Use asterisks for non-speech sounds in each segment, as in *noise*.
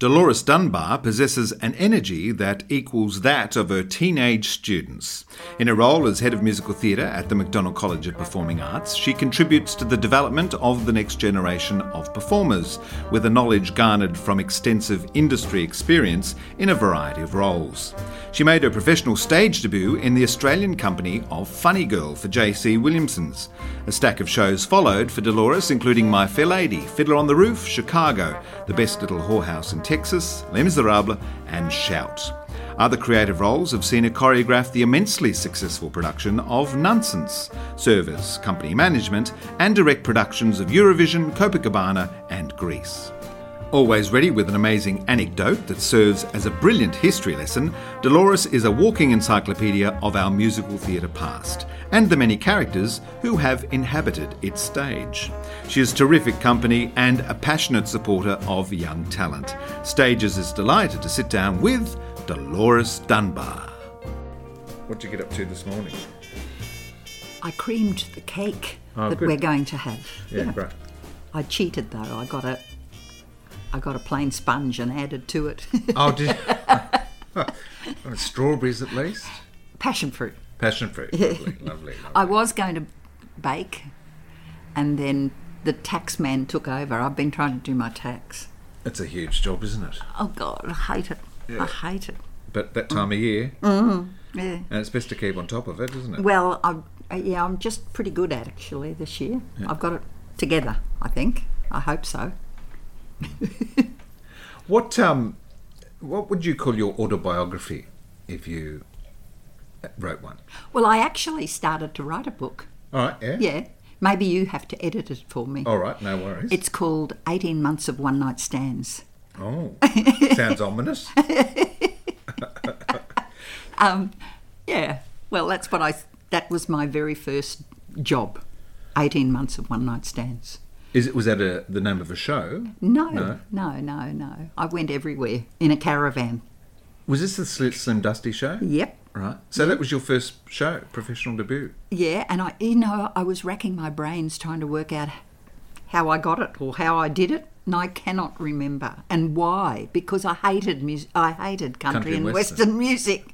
Dolores Dunbar possesses an energy that equals that of her teenage students. In her role as head of musical theatre at the MacDonald College of Performing Arts, she contributes to the development of the next generation of performers, with a knowledge garnered from extensive industry experience in a variety of roles. She made her professional stage debut in the Australian company of Funny Girl for J.C. Williamson's. A stack of shows followed for Dolores, including My Fair Lady, Fiddler on the Roof, Chicago, The Best Little Whorehouse in Texas, Les Miserables, and Shout. Other creative roles have seen her choreograph the immensely successful production of Nunsense, Service, company management, and direct productions of Eurovision, Copacabana, and Grease. Always ready with an amazing anecdote that serves as a brilliant history lesson, Dolores is a walking encyclopedia of our musical theatre past and the many characters who have inhabited its stage. She is terrific company and a passionate supporter of young talent. Stages is delighted to sit down with Dolores Dunbar. What did you get up to this morning? I creamed the cake Oh, that good. we're going to have. Yeah, great. I cheated though. I got a I got a plain sponge and added to it Oh, did *laughs* strawberries at least? passion fruit. Passion fruit. Lovely, *laughs* lovely, lovely. I was going to bake and then the tax man took over. I've been trying to do my tax. It's a huge job, isn't it? Oh god, I hate it. Yeah. I hate it. But that time of year, Yeah. and it's best to keep on top of it, isn't it? Well, I uh, yeah, I'm just pretty good at it, actually this year. I've got it together, I think. I hope so. *laughs* What um, what would you call your autobiography if you uh, wrote one? Well, I actually started to write a book. All right, yeah. Yeah. Maybe you have to edit it for me. All right, no worries. It's called 18 Months of One Night Stands. oh, *laughs* sounds ominous. *laughs* Um, yeah. Well, that's what I, that was my very first job 18 Months of One Night Stands. Is it was that a, the name of a show? No, No. no, no, no. I went everywhere in a caravan. Was this the Slim, Dusty show? Yep. Right. So that was your first show, professional debut. Yeah, and I, you know, I was racking my brains trying to work out how I got it or how I did it, and I cannot remember and why because I hated music. I hated country, Country and and western. western, *laughs* music.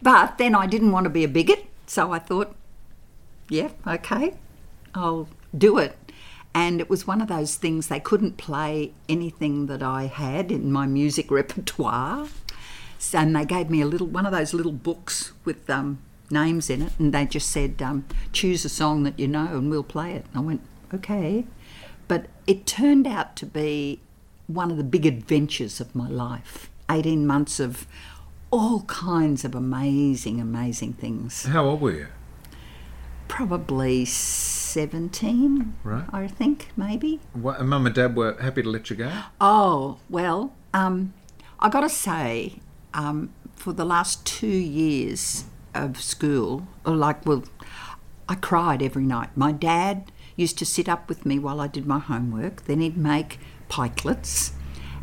but then I didn't want to be a bigot, so I thought, yeah, okay, I'll do it. And it was one of those things they couldn't play anything that I had in my music *laughs* repertoire. So, and they gave me a little one of those little books with um, names in it, and they just said, um, "Choose a song that you know, and we'll play it." And I went, "Okay," but it turned out to be one of the big adventures of my life. Eighteen months of all kinds of amazing, amazing things. How old were you? Probably seventeen, Right. I think, maybe. What, and Mum and Dad were happy to let you go? Oh, well, um, I got to say, um, for the last two years of school, or like, well, I cried every night. My dad used to sit up with me while I did my homework, then he'd make pikelets,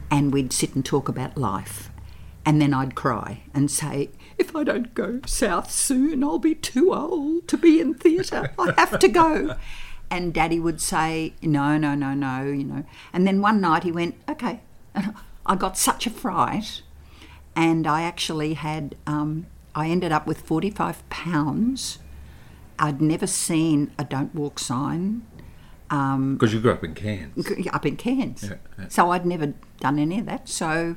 and we'd sit and talk about life. And then I'd cry and say, if I don't go south soon, I'll be too old to be in theatre. I have to go. *laughs* And Daddy would say, no, no, no, no, you know. And then one night he went, okay. And I got such a fright. And I actually had, um, I ended up with 45 pounds. I'd never seen a don't walk sign Because you grew up in Cairns. up in Cairns. Yeah, yeah. So I'd never done any of that. So,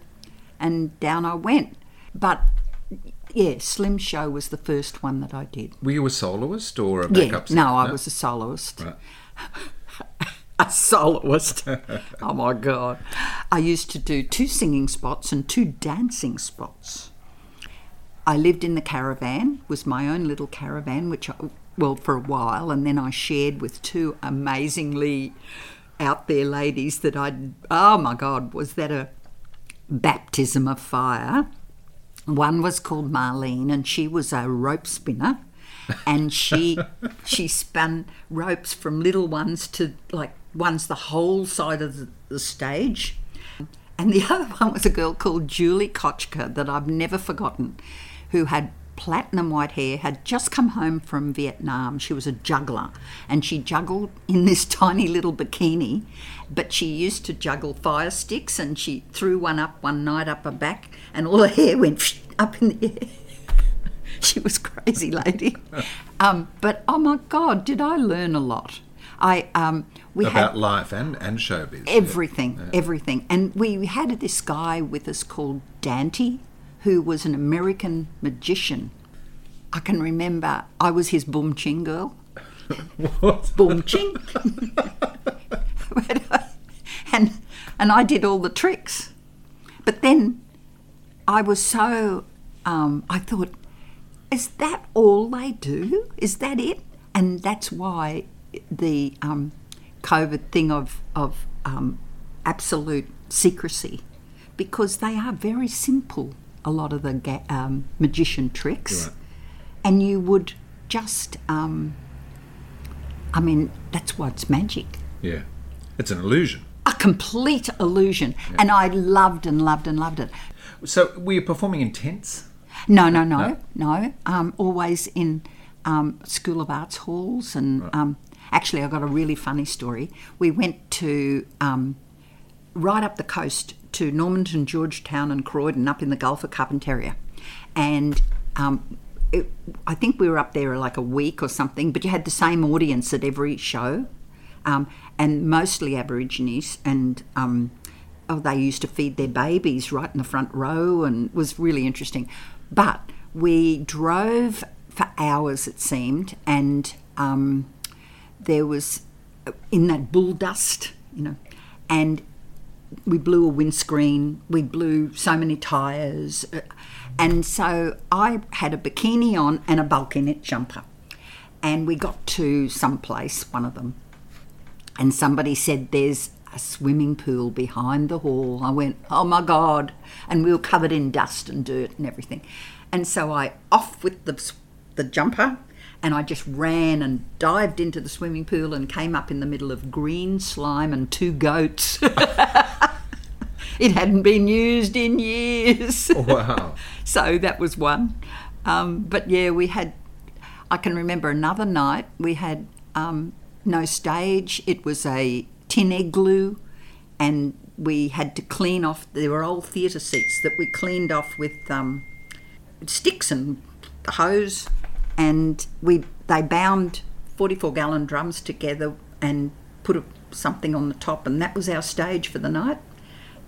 and down I went. But yeah, Slim Show was the first one that I did. Were you a soloist or a Yeah, backup singer? no, I was a soloist. Right. *laughs* a soloist. *laughs* oh my God. I used to do two singing spots and two dancing spots. I lived in the caravan, was my own little caravan, which I, well, for a while, and then I shared with two amazingly out there ladies that I'd, oh my God, was that a baptism of fire? One was called Marlene, and she was a rope spinner, and she *laughs* she spun ropes from little ones to like ones the whole side of the, the stage. And the *laughs* other one was a girl called Julie Kochka that I've never forgotten, who had platinum white hair, had just come home from Vietnam. She was a juggler and she juggled in this *laughs* tiny little bikini, but she used to juggle fire sticks and she threw one up one night up her back and all her hair went *laughs* up in the air. *laughs* she was crazy lady. Um, but oh my God, did I learn a lot? I um, we About had life and, and showbiz. yeah. everything, everything, and we had this guy with us called Dante, who was an American magician. I can remember I was his boom ching girl. *laughs* What? Boom ching. *laughs* and and I did all the tricks. But then I was so um, I thought, is that all they do? Is that it? And that's why the um, COVID thing of of um, absolute secrecy, because they are very simple. A lot of the ga- um, magician tricks, Right. and you would just. Um, I mean, that's why it's magic Yeah. It's an illusion. a complete illusion. And I loved and loved and loved it. So were you performing in tents? No, no, no, no. Um, always in um, School of Arts halls. And um, actually, I got a really funny story. We went to um, right up the coast to Normanton, Georgetown, and Croydon, up in the Gulf of Carpentaria. And um, it, I think we were up there like a week or something, but you had the same audience at every show, um, and mostly Aborigines. And um, oh, they used to feed their babies right in the front row, and was really interesting. But we drove for hours, it seemed, and um, there was uh, in that bull dust, you know, and we blew a windscreen, we blew so many tyres, uh, and so I had a bikini on and a bulky knit jumper, and we got to some place, one of them, and somebody said there's a swimming pool behind the hall. I went, oh my god, and we were covered in dust and dirt and everything, and so I off with the the jumper. And I just ran and dived into the swimming pool and came up in the middle of green slime and two goats. *laughs* it hadn't been used in years. *laughs* Wow. *laughs* so that was one. Um, but yeah, we had, I can remember another night, we had um, no stage. It was a tin igloo, and we had to clean off, there were old theatre seats that we cleaned off with um, sticks and hose, and we they bound 44 gallon drums together and put a, something on the top, and that was our stage for the night.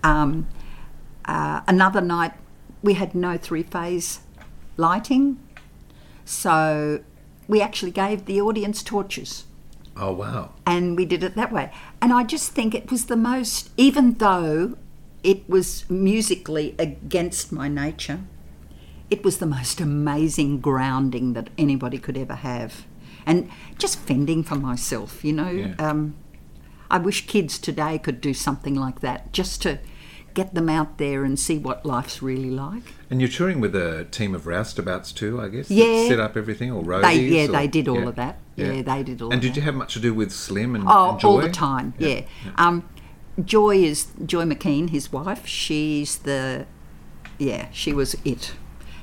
Um, uh, another night, we had no three phase lighting, so we actually gave the audience torches Oh wow. and we did it that way. And I just think it was the most, even though it was musically against my nature, it was the most amazing grounding that anybody could ever have. And just fending for myself, you know. Yeah. Um, I wish kids today could do something like that just to get them out there and see what life's really like. And you're touring with a team of roustabouts too, I guess. Yeah. Set up everything or roadies. They, yeah, or- they did all yeah. of that. Yeah, they did all And did that. you have much to do with Slim and, Oh, and Joy? all the time. Yeah. Um, Joy is Joy McKean, his wife. She's the, yeah, she was it,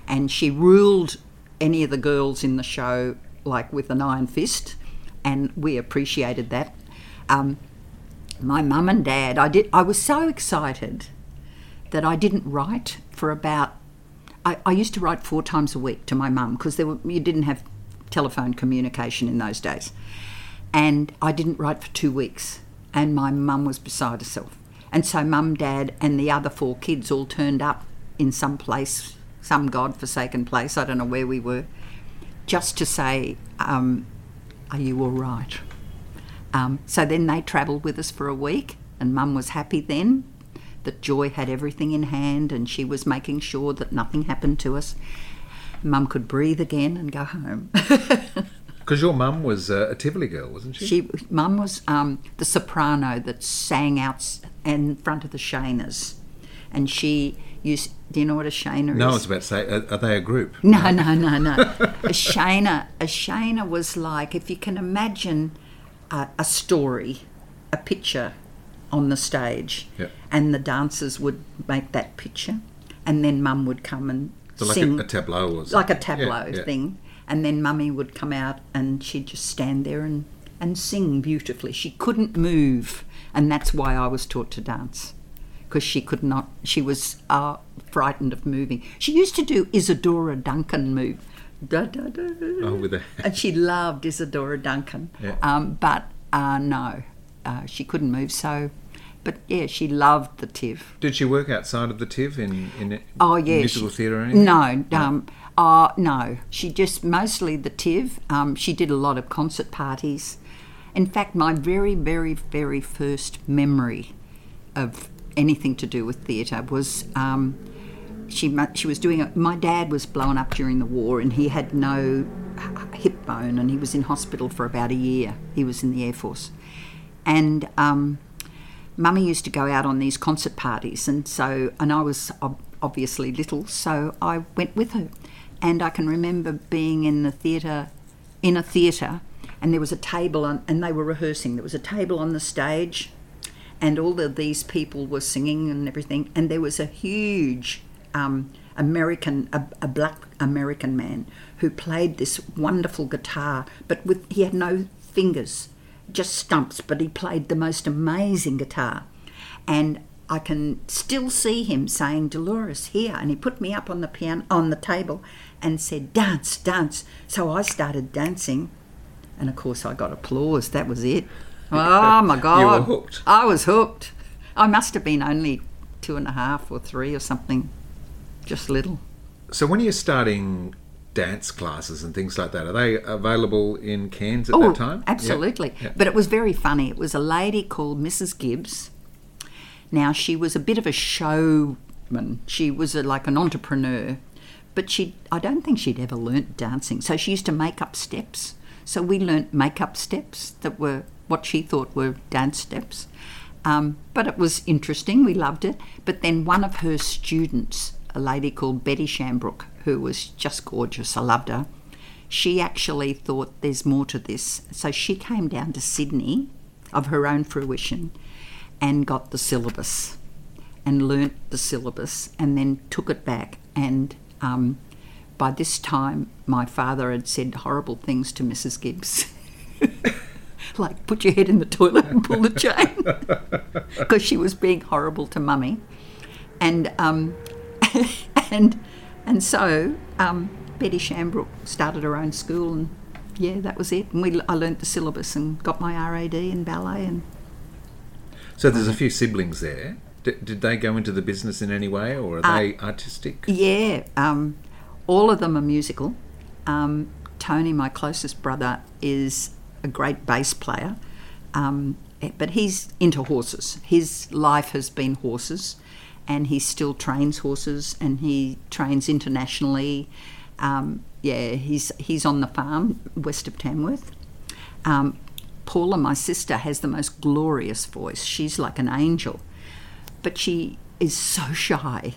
and she ruled any of the girls in the show like with an iron fist, and we appreciated that. Um, my mum and dad, I did. I was so excited that I didn't write for about. I, I used to write four times a week to my mum because there were you didn't have telephone communication in those days, and I didn't write for two weeks, and my mum was beside herself, and so mum, dad, and the other four kids all turned up in some place, some godforsaken place. I don't know where we were, just to say, um, "Are you all right?" Um, so then they travelled with us for a week, and Mum was happy then that Joy had everything in hand and she was making sure that nothing happened to us. Mum could breathe again and go home. *laughs* Because your mum was a Tivoli girl, wasn't she? she, Mum was um, the soprano that sang out in front of the Shaners, and she used. Do you know what a Shaner no, I is? was about to say, are, are they a group? No, no, no, no. *laughs* a Shana, a Shana was like if you can imagine a, a story, a picture on the stage, Yep. and the dancers would make that picture, and then Mum would come and So like sing a, a tableau or something. like a Yeah, tableau yeah. thing. And then mummy would come out and she'd just stand there and, and sing beautifully. She couldn't move, and that's why I was taught to dance. Because she could not, she was uh, frightened of moving. She used to do Isadora Duncan move. Da, da, da. Oh, with a And she loved Isadora Duncan. Yeah. Um, but uh, no, uh, she couldn't move. So, but yeah, she loved the TIV. Did she work outside of the TIV in in Oh yeah, musical theatre or anything? No, um, uh, no. She just mostly the TIV. Um, she did a lot of concert parties. In fact, my very, very, very first memory of anything to do with theatre was um, she she was doing. it. my dad was blown up during the war, and he had no hip bone, and he was in hospital for about a year. He was in the air force, and. Um, Mummy used to go out on these concert parties, and so, and I was ob- obviously little, so I went with her. And I can remember being in the theatre, in a theatre, and there was a table on, and they were rehearsing. There was a table on the stage, and all of these people were singing and everything. And there was a huge um, American, a, a black American man who played this wonderful guitar, but with he had no fingers, just stumps. But he played the most amazing guitar, and I can still see him saying, "Dolores, here," and he put me up on the piano on the table, and said, "Dance, dance." So I started dancing, and of course I got applause. That was it. Oh my *laughs* God! hooked. I was hooked. I must have been only two and a half or three or something, just little. So when you're starting dance classes and things like that, are they available in Cairns at Oh, that time? Absolutely. Yeah. But it was very funny. It was a lady called Mrs. Gibbs. Now she was a bit of a showman. She was a, like an entrepreneur, but she I don't think she'd ever learnt dancing. So she used to make up steps. So we learnt make up steps that were what she thought were dance steps. Um, but it was interesting. We loved it. But then one of her students, a lady called Betty Shambrook, who was just gorgeous, I loved her. She actually thought there's more to this. So she came down to Sydney of her own fruition and got the syllabus and learnt the syllabus and then took it back. And um, by this time, my father had said horrible things to Mrs. Gibbs. *laughs* like, put your head in the toilet and pull the chain. *laughs* Because she was being horrible to mummy. And, um, *laughs* and, and so um, Betty Shambrook started her own school and yeah, that was it. And we, I learnt the syllabus and got my RAD in ballet and So there's a few siblings there. D- did they go into the business in any way, or are Uh, they artistic? Yeah, um, all of them are musical. Um, Tony, my closest brother, is a great bass player, um, eh, but he's into horses. His life has been horses, and he still trains horses, and he trains internationally. Um, yeah, he's he's on the farm west of Tamworth. Um, Paula, my sister, has the most glorious voice. She's like an angel, but she is so shy.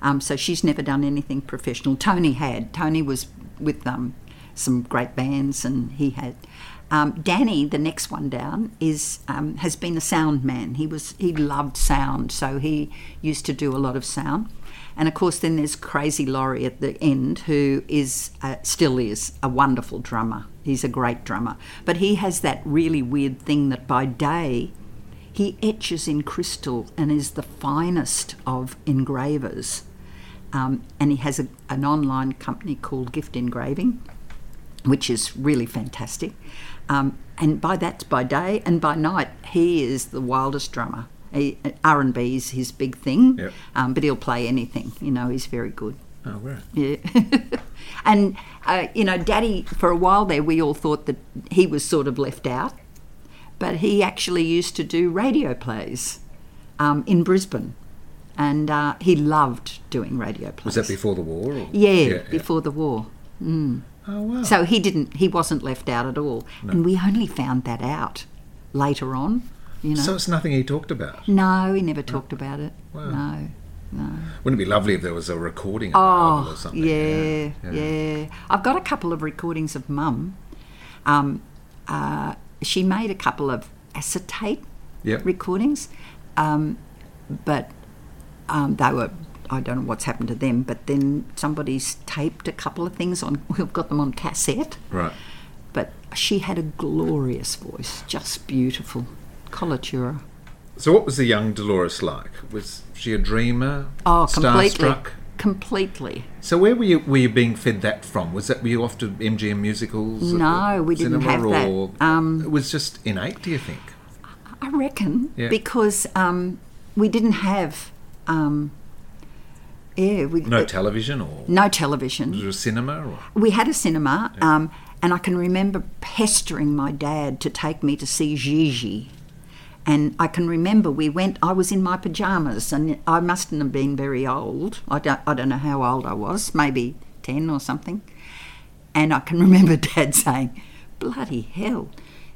Um, so she's never done anything professional. Tony had. Tony was with um, some great bands, and he had. Um, Danny, the next one down, is um, has been a sound man. He was he loved sound, so he used to do a lot of sound. And of course, then there's Crazy Laurie at the end, who is uh, still is a wonderful drummer. He's a great drummer, but he has that really weird thing that by day he etches in crystal and is the finest of engravers. Um, and he has a, an online company called Gift Engraving, which is really fantastic. Um, and by that's by day, and by night he is the wildest drummer. R&B is his big thing, Yep. um, but he'll play anything. You know, he's very good. Oh, right. Yeah. *laughs* and, uh, you know, Daddy, for a while there, we all thought that he was sort of left out, but he actually used to do radio plays um, in Brisbane. And uh, he loved doing radio plays. Was that before the war? Or? Yeah, before the war. Oh, wow. So he didn't. He wasn't left out at all. And we only found that out later on. You know. So it's nothing he talked about. no, he never talked about it. Wow. No, no. Wouldn't it be lovely if there was a recording available Oh, or something? yeah, yeah, I've got a couple of recordings of Mum. Um, uh, she made a couple of acetate Yep. recordings, um, but um, they were I don't know what's happened to them, but then somebody's taped a couple of things on. *laughs* We've got them on cassette. Right. But she had a glorious voice, just beautiful. Coloratura. So, what was the young Dolores like? Was she a dreamer? Oh, completely. Starstruck? Completely. So, where were you? Were you being fed that from? Was that were you off to MGM musicals? No, we didn't have that. Or Um, it was just innate. Do you think? I reckon Yeah. because um, we didn't have, um, yeah, we, No television or no television. was a cinema? Or? We had a cinema, um, and I can remember pestering my dad to take me to see Gigi. And I can remember we went. I was in my pajamas, and I mustn't have been very old. I don't. I don't know how old I was. Maybe ten or something. And I can *laughs* remember Dad saying, "Bloody hell."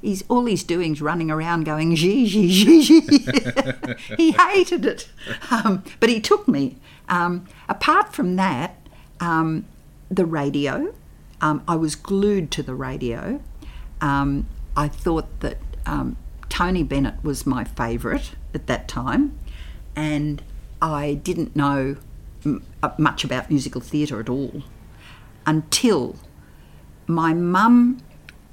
He's all he's doing is running around going Gigi, Gigi. *laughs* he hated it, um, but he took me. Um, apart from that, um, the radio, um, I was glued to the radio. Um, I thought that um, Tony Bennett was my favourite at that time, and I didn't know m- uh, much about musical theatre at all until my mum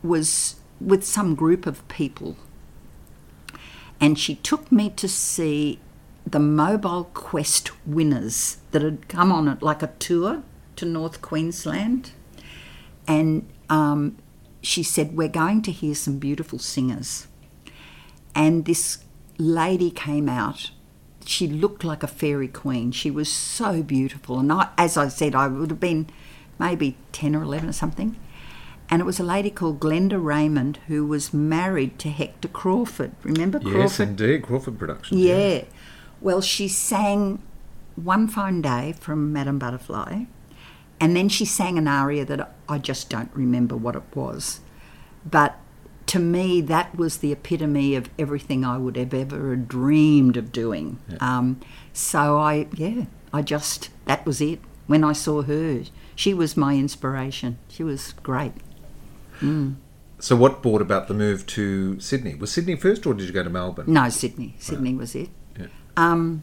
was with some group of people and she took me to see the Mobil Quest winners that had come on it like a tour to North Queensland. And um, she said, We're going to hear some beautiful singers. And this lady came out. She looked like a fairy queen. She was so beautiful. And I, as I said, I would have been maybe 10 or 11 or something. And it was a lady called Glenda Raymond who was married to Hector Crawford. Remember Yes, indeed, Crawford Productions. Yeah. Well, she sang One Fine Day from Madame Butterfly, and then she sang an aria that I just don't remember what it was. But to me, that was the epitome of everything I would have ever dreamed of doing. Um, so I, yeah, I just, that was it. When I saw her, she was my inspiration. She was great. So, what brought about the move to Sydney? Was Sydney first, or did you go to Melbourne? No, Sydney. Sydney was it. Um,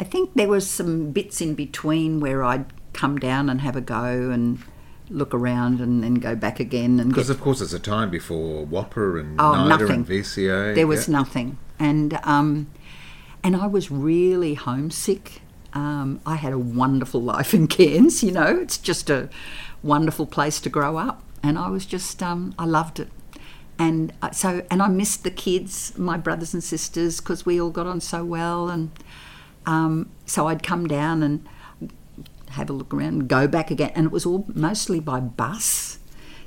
I think there was some bits in between where I'd come down and have a go and look around and then go back again and Because of course, it's a time before WAAPA and Oh, NIDA nothing. and VCA. there was yeah. nothing and um, and I was really homesick um, I had a wonderful life in Cairns you know it's just a wonderful place to grow up and I was just um, I loved it and I- so and I missed the kids my brothers and sisters because we all got on so well and um, so I'd come down and have a look around and go back again and it was all mostly by bus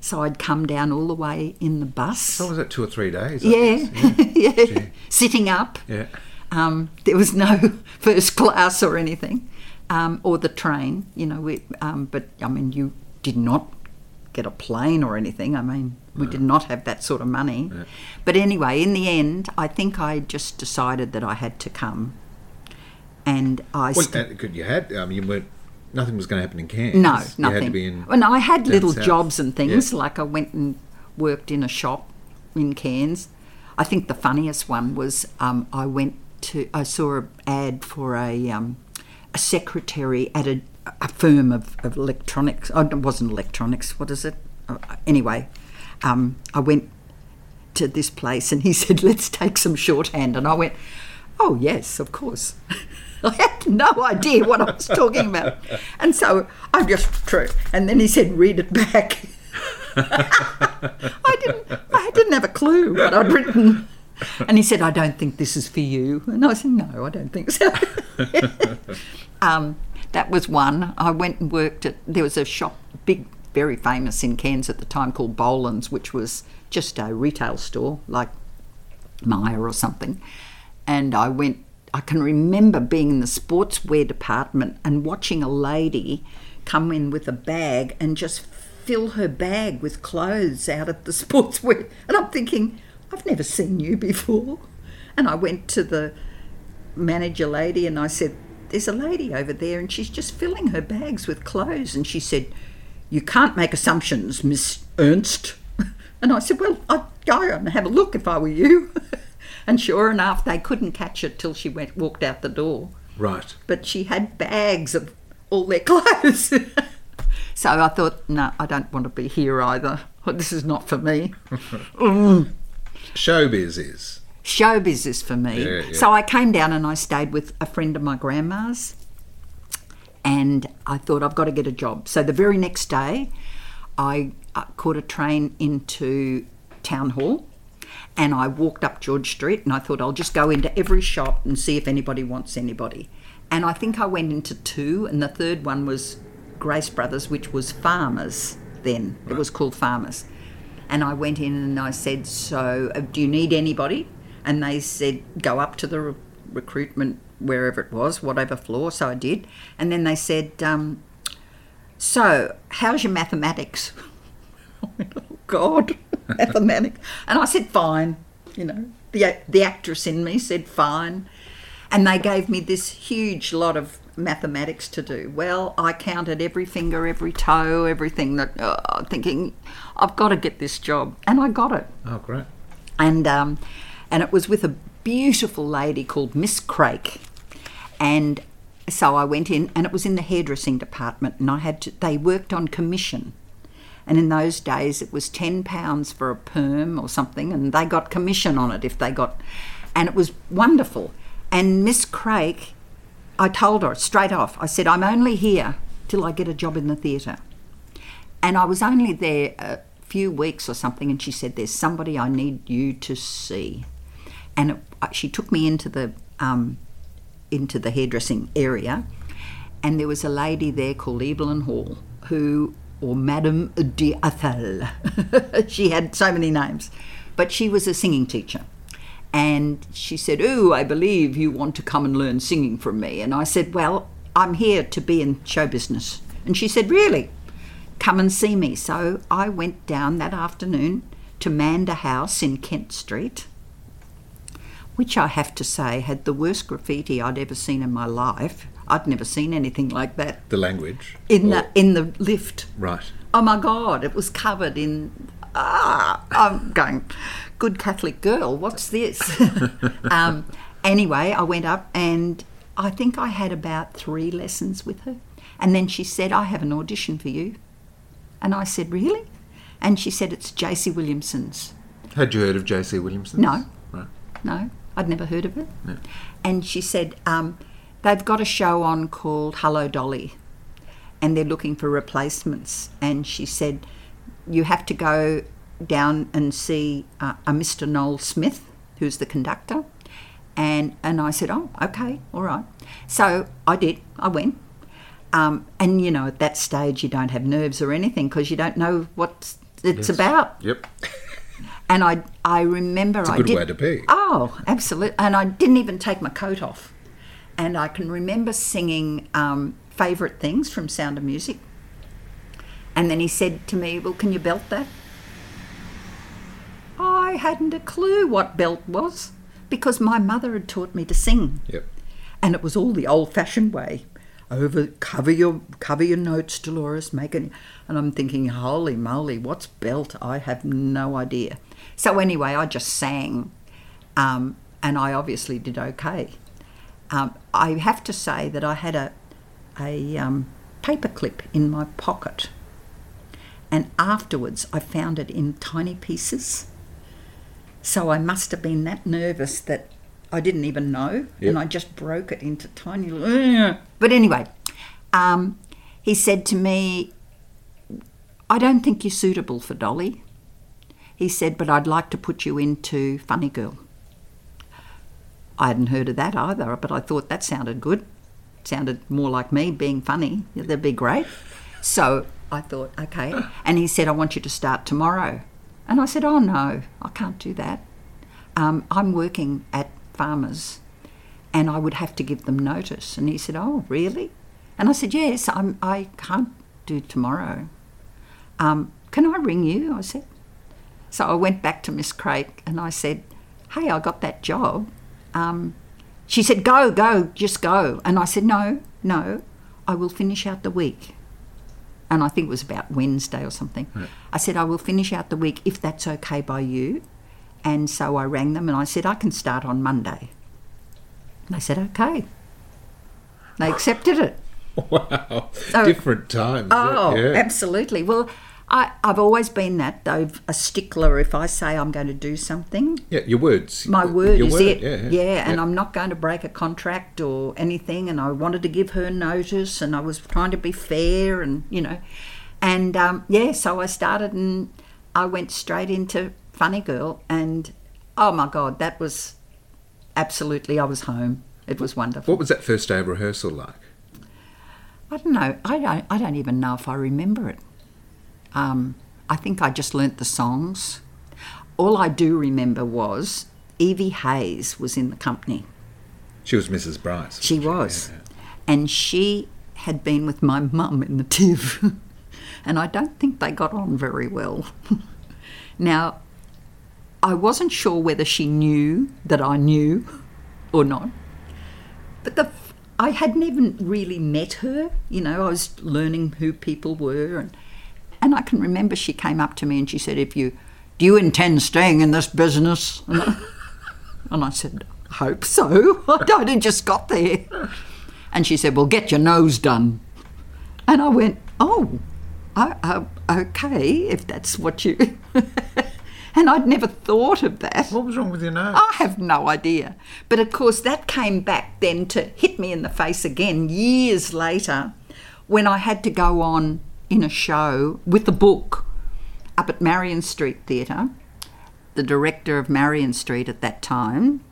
so I'd come down all the way in the bus So was it two or three days? I yeah, guess? yeah. *laughs* Sitting up. Yeah. Um, there was no *laughs* first class or anything, um, or the train. You know, we, um, but I mean, you did not get a plane or anything. I mean, we did not have that sort of money. But anyway, in the end, I think I just decided that I had to come, and I. Well, st- could- you had. I mean, you weren't. Nothing was going to happen in Cairns. no, You nothing. had to be in. well, no, I had little south. jobs and things. Yeah. Like I went and worked in a shop in Cairns. I think the funniest one was um, I went to. I saw an ad for a um, a secretary at a, a firm of, of electronics. Oh, it wasn't electronics. What is it? Uh, anyway, um, I went to this place and he *laughs* said, "Let's take some shorthand," and I went, "Oh yes, of course." *laughs* I had no idea what I was talking about, and so I just true. And then he said, "Read it back." *laughs* I didn't. I didn't have a clue what I'd written. And he said, "I don't think this is for you." And I said, "No, I don't think so." um, that was one. I went and worked at. There was a shop, big, very famous in Cairns at the time, called Boland's, which was just a retail store like Myer or something. And I went. I can remember being in the sportswear department and watching a lady come in with a bag and just fill her bag with clothes out of the *laughs* sportswear. And I'm thinking, I've never seen you before. And I went to the manager lady and I said, There's a lady over there and she's just filling her bags with clothes. And she said, You can't make assumptions, Miss Ernst. *laughs* And I said, Well, I'd go and have a look if I were you. *laughs* and sure enough, they couldn't catch her till she went walked out the door. Right. but she had bags of all their *laughs* clothes. so I thought, no, I don't want to be here either. This is not for me. Mm. Showbiz is. Showbiz business for me. Yeah, yeah. So I came down and I stayed with a friend of my grandma's, and I thought I've got to get a job. So the very next day, I uh, caught a train into Town Hall. And I walked up George Street and I thought I'll just go into every shop and see if anybody wants anybody. And I think I went into two, and the third one was Grace Brothers, which was Farmers then. It was called Farmers. And I went in and I said, So, uh, do you need anybody? And they said, Go up to the re- recruitment, wherever it was, whatever floor. So I did. And then they said, um, So, how's your mathematics? *laughs* I went, oh, God, *laughs* mathematics. And I said, Fine. You know, the, the actress in me said, Fine. And they gave me this huge lot of mathematics to do. Well, I counted every finger, every toe, everything that, uh, thinking, I've got to get this job. And I got it. Oh, great. And, um, and it was with a beautiful lady called Miss Crake. And so I went in, and it was in the hairdressing department, and I had to, they worked on commission. And in those days, it was £10 for a perm or something, and they got commission on it if they got. And it was wonderful. And Miss Craig, I told her straight off, I said, I'm only here till I get a job in the theatre. And I was only there a few weeks or something, and she said, There's somebody I need you to see. And it, uh, she took me into the um, into the hairdressing area, and there was a lady there called Evelyn Hall, who, or Madame d'Athel, *laughs* she had so many names, but she was a singing teacher. And she said, Oh, I believe you want to come and learn singing from me. And I said, Well, I'm here to be in show business. And she said, Really? Come and see me. So I went down that afternoon to Manda House in Kent Street which I have to say had the worst graffiti I'd ever seen in my life. I'd never seen anything like that The language. in the in the lift. Right. Oh my God! It was covered in. Ah, I'm going. Good Catholic girl. What's this? *laughs* um, anyway, I went up and I think I had about three lessons with her, and then she said, "I have an audition for you," and I said, "Really?" And she said, "It's J.C. Williamson's." Had you heard of J.C. Williamson? No. Right. No, I'd never heard of it. And she said, um, they've got a show on called Hello Dolly, and they're looking for replacements. And she said, you have to go down and see uh, a Mr. Noel Smith, who's the conductor. And, and I said, oh, okay, all right. So I did, I went. Um, and you know, at that stage, you don't have nerves or anything because you don't know what it's Yes. about. Yep. And I, I remember It's a I good did. way to be. Oh, absolutely. And I didn't even take my coat off. And I can remember singing um, favourite things from Sound of Music. And then he said to me, Well, can you belt that? I hadn't a clue what belt was because my mother had taught me to sing. Yep. And it was all the old fashioned way. Over cover your cover your notes, Dolores, make it and I'm thinking, holy moly, what's belt? I have no idea. So anyway, I just sang. Um, and I obviously did okay. Um, I have to say that I had a a um, paperclip in my pocket, and afterwards I found it in tiny pieces. So I must have been that nervous that I didn't even know, Yep. and I just broke it into tiny. little- *laughs* But anyway, um, he said to me, "I don't think you're suitable for Dolly." He said, "But I'd like to put you into Funny Girl." I hadn't heard of that either, but I thought that sounded good. It Sounded more like me being funny. That'd be great. So I thought, okay. And he said, I want you to start tomorrow. And I said, oh no, I can't do that. Um, I'm working at Farmers and I would have to give them notice. And he said, oh, really? And I said, yes, I'm, I can't do tomorrow. Um, can I ring you? I said. So I went back to Miss Craig and I said, hey, I got that job. Um, she said, go, go, just go. And I said, no, no, I will finish out the week. And I think it was about Wednesday or something. I said, I will finish out the week if that's okay by you. And so I rang them and I said, I can start on Monday. And they said, okay. They accepted it. *laughs* Wow. Different times. Oh, yeah. absolutely. Well, I, I've always been that, though, a stickler. If I say I'm going to do something, Yeah, your words. my word your is word, it. Yeah, yeah. and I'm not going to break a contract or anything. And I wanted to give her notice, and I was trying to be fair, and you know, and um, yeah, so I started, and I went straight into Funny Girl, and oh my God, that was absolutely. I was home. It was wonderful. What was that first day of rehearsal like? I don't know. I don't. I don't even know if I remember it. Um, I think I just learnt the songs. All I do remember was Evie Hayes was in the company. She was Mrs. Brice. She was, and she had been with my mum in the TIV, *laughs* and I don't think they got on very well. *laughs* now, I wasn't sure whether she knew that I knew or not, but the I hadn't even really met her. You know, I was learning who people were, and and I can remember she came up to me and she said, "If you do you intend staying in this business?" And I, and I said, "I hope so. *laughs* I only just got there." And she said, "Well, get your nose done." And I went, "Oh, I, I, okay, if that's what you." *laughs* and I'd never thought of that. What was wrong with your nose? I have no idea. But of course, that came back then to hit me in the face again years later when I had to go on in a show with a book up at Marion Street Theatre. The director of Marion Street at that time,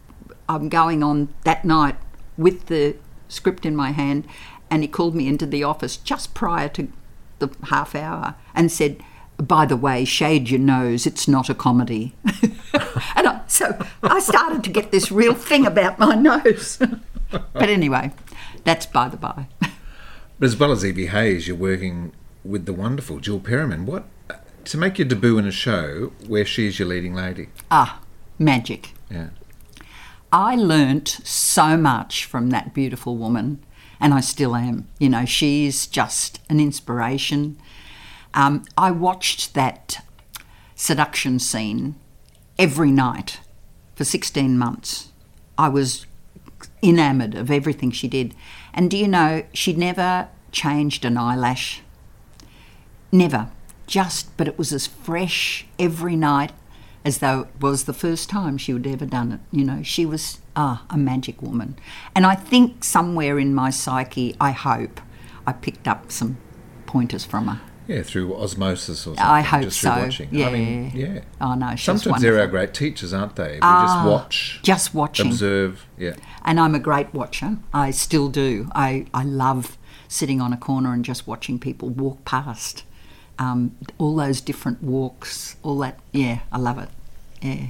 I'm going on that night with the script in my hand, and he called me into the office just prior to the half hour and said, by the way, shade your nose, it's not a comedy. *laughs* and I, so I started to get this real thing about my nose. *laughs* but anyway, that's by the by. *laughs* But as well as Evie Hayes, you're working with the wonderful Jill Perryman. What to make your debut in a show where she's your leading lady? Ah, magic. Yeah. I learnt so much from that beautiful woman, and I still am. You know, she's just an inspiration. Um, I watched that seduction scene every night for 16 months. I was enamoured of everything she did. And do you know, she never changed an eyelash. Never. Just, but it was as fresh every night as though it was the first time she had ever done it. You know, she was ah a magic woman, and I think somewhere in my psyche, I hope, I picked up some pointers from her. Yeah, through osmosis or something. I hope just through so. Watching. Yeah. I mean, yeah. Oh no, she's Sometimes they're our great teachers, aren't they? We Ah, just watch, just watching. observe. Yeah. and I'm a great watcher. I still do. I, I love sitting on a corner and just watching people walk past. Um, all those different walks, all that. Yeah, I love it. Yeah.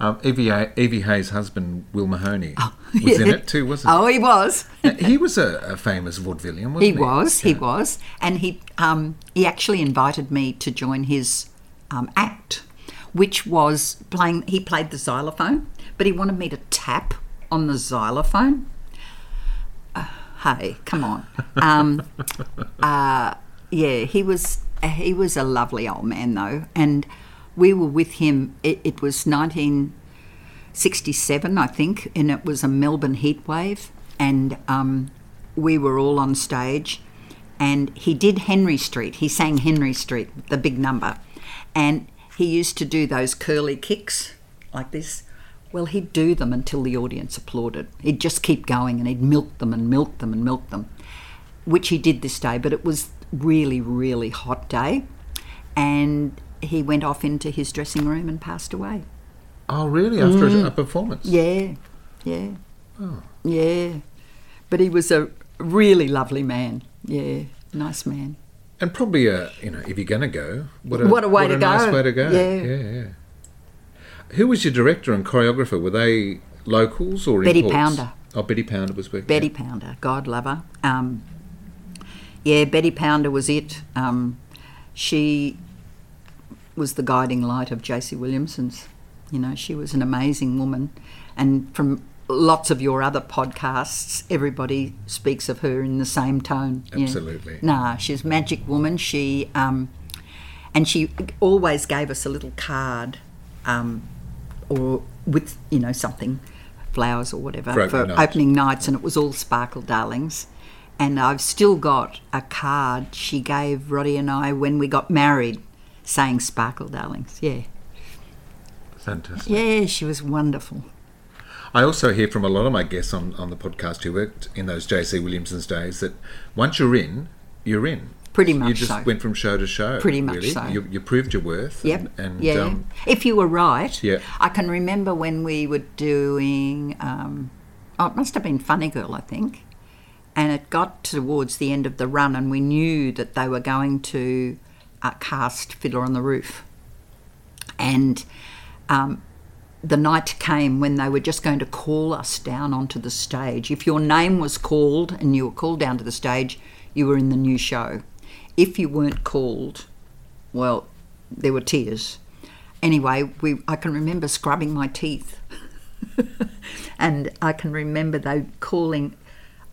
Um, Evie, Evie Hayes' husband, Will Mahoney, *laughs* was in it too, wasn't he? Oh, he was. he? was a, a famous vaudevillian, wasn't he he? was. He was, and he um, he actually invited me to join his um, act, which was playing. He played the xylophone, but he wanted me to tap on the xylophone. Uh, hey, come on. Um, *laughs* uh, yeah, he was he was a lovely old man though, and we were with him. It, it was nineteen sixty seven, I think, and it was a Melbourne heat wave, and um, we were all on stage, and he did Henry Street. He sang Henry Street, the big number, and he used to do those curly kicks like this. Well, he'd do them until the audience applauded. He'd just keep going and he'd milk them and milk them and milk them, which he did this day, but it was really, really hot day. And he went off into his dressing room and passed away. Oh, really? After a, a performance? Mm. Yeah, yeah, yeah. But he was a really lovely man. Yeah, nice man. And probably, a, you know, if you're going to go, what a, What a way to nice go. way to go. Yeah. yeah, yeah. Who was your director and choreographer? Were they locals or Betty imports? Pounder. Oh, Betty Pounder was working. Betty Pounder, God love her. Um, yeah, Betty Pounder was it. Um, she was the guiding light of JC Williamson's. You know, she was an amazing woman. And from lots of your other podcasts, everybody speaks of her in the same tone. Yeah. Absolutely. Nah, she's a magic woman. She um, and she always gave us a little card, um, or with you know something, flowers or whatever For night. opening nights, and it was all sparkle darlings. And I've still got a card she gave Roddy and I when we got married saying Sparkle Darlings. Yeah. Fantastic. Yeah, she was wonderful. I also hear from a lot of my guests on, on the podcast who worked in those J.C. Williamson's days that once you're in, you're in. Pretty much You just so. went from show to show. Pretty much really. so. You, you proved your worth. Yep. And, and yeah. um, if you were right. Yeah. I can remember when we were doing, um, oh, it must have been Funny Girl, I think. And it got towards the end of the run, and we knew that they were going to uh, cast Fiddler on the Roof. And um, the night came when they were just going to call us down onto the stage. If your name was called and you were called down to the stage, you were in the new show. If you weren't called, well, there were tears. Anyway, we I can remember scrubbing my teeth, *laughs* and I can remember they calling,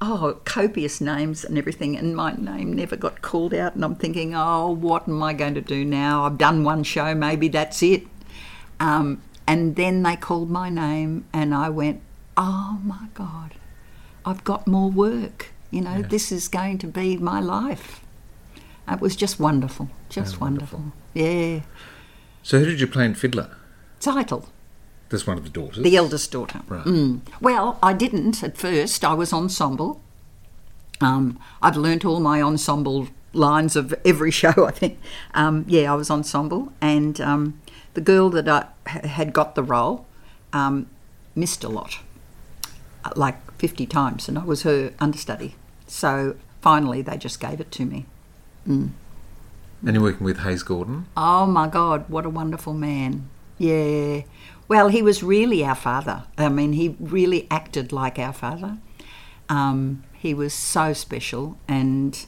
oh, copious names and everything, and my name never got called out. And I'm thinking, oh, what am I going to do now? I've done one show, maybe that's it. Um, and then they called my name, and I went, oh my God, I've got more work. You know, this is going to be my life. It was just wonderful, just Oh, wonderful. wonderful. Yeah. so who did you play in Fiddler? Tzeitel, That's one of the daughters. the eldest daughter. Right. Mm. Well, I didn't at first. I was ensemble. Um, I've learnt all my ensemble lines of every *laughs* show, I think. Um, yeah, I was ensemble. And um, the girl that I h- had got the role um, missed a lot, uh, like 50 times, and I was her understudy. So finally, they just gave it to me. And you're working with Hayes Gordon. Oh my God, what a wonderful man. Yeah. Well, he was really our father. I mean, he really acted like our father. Um, he was so special. And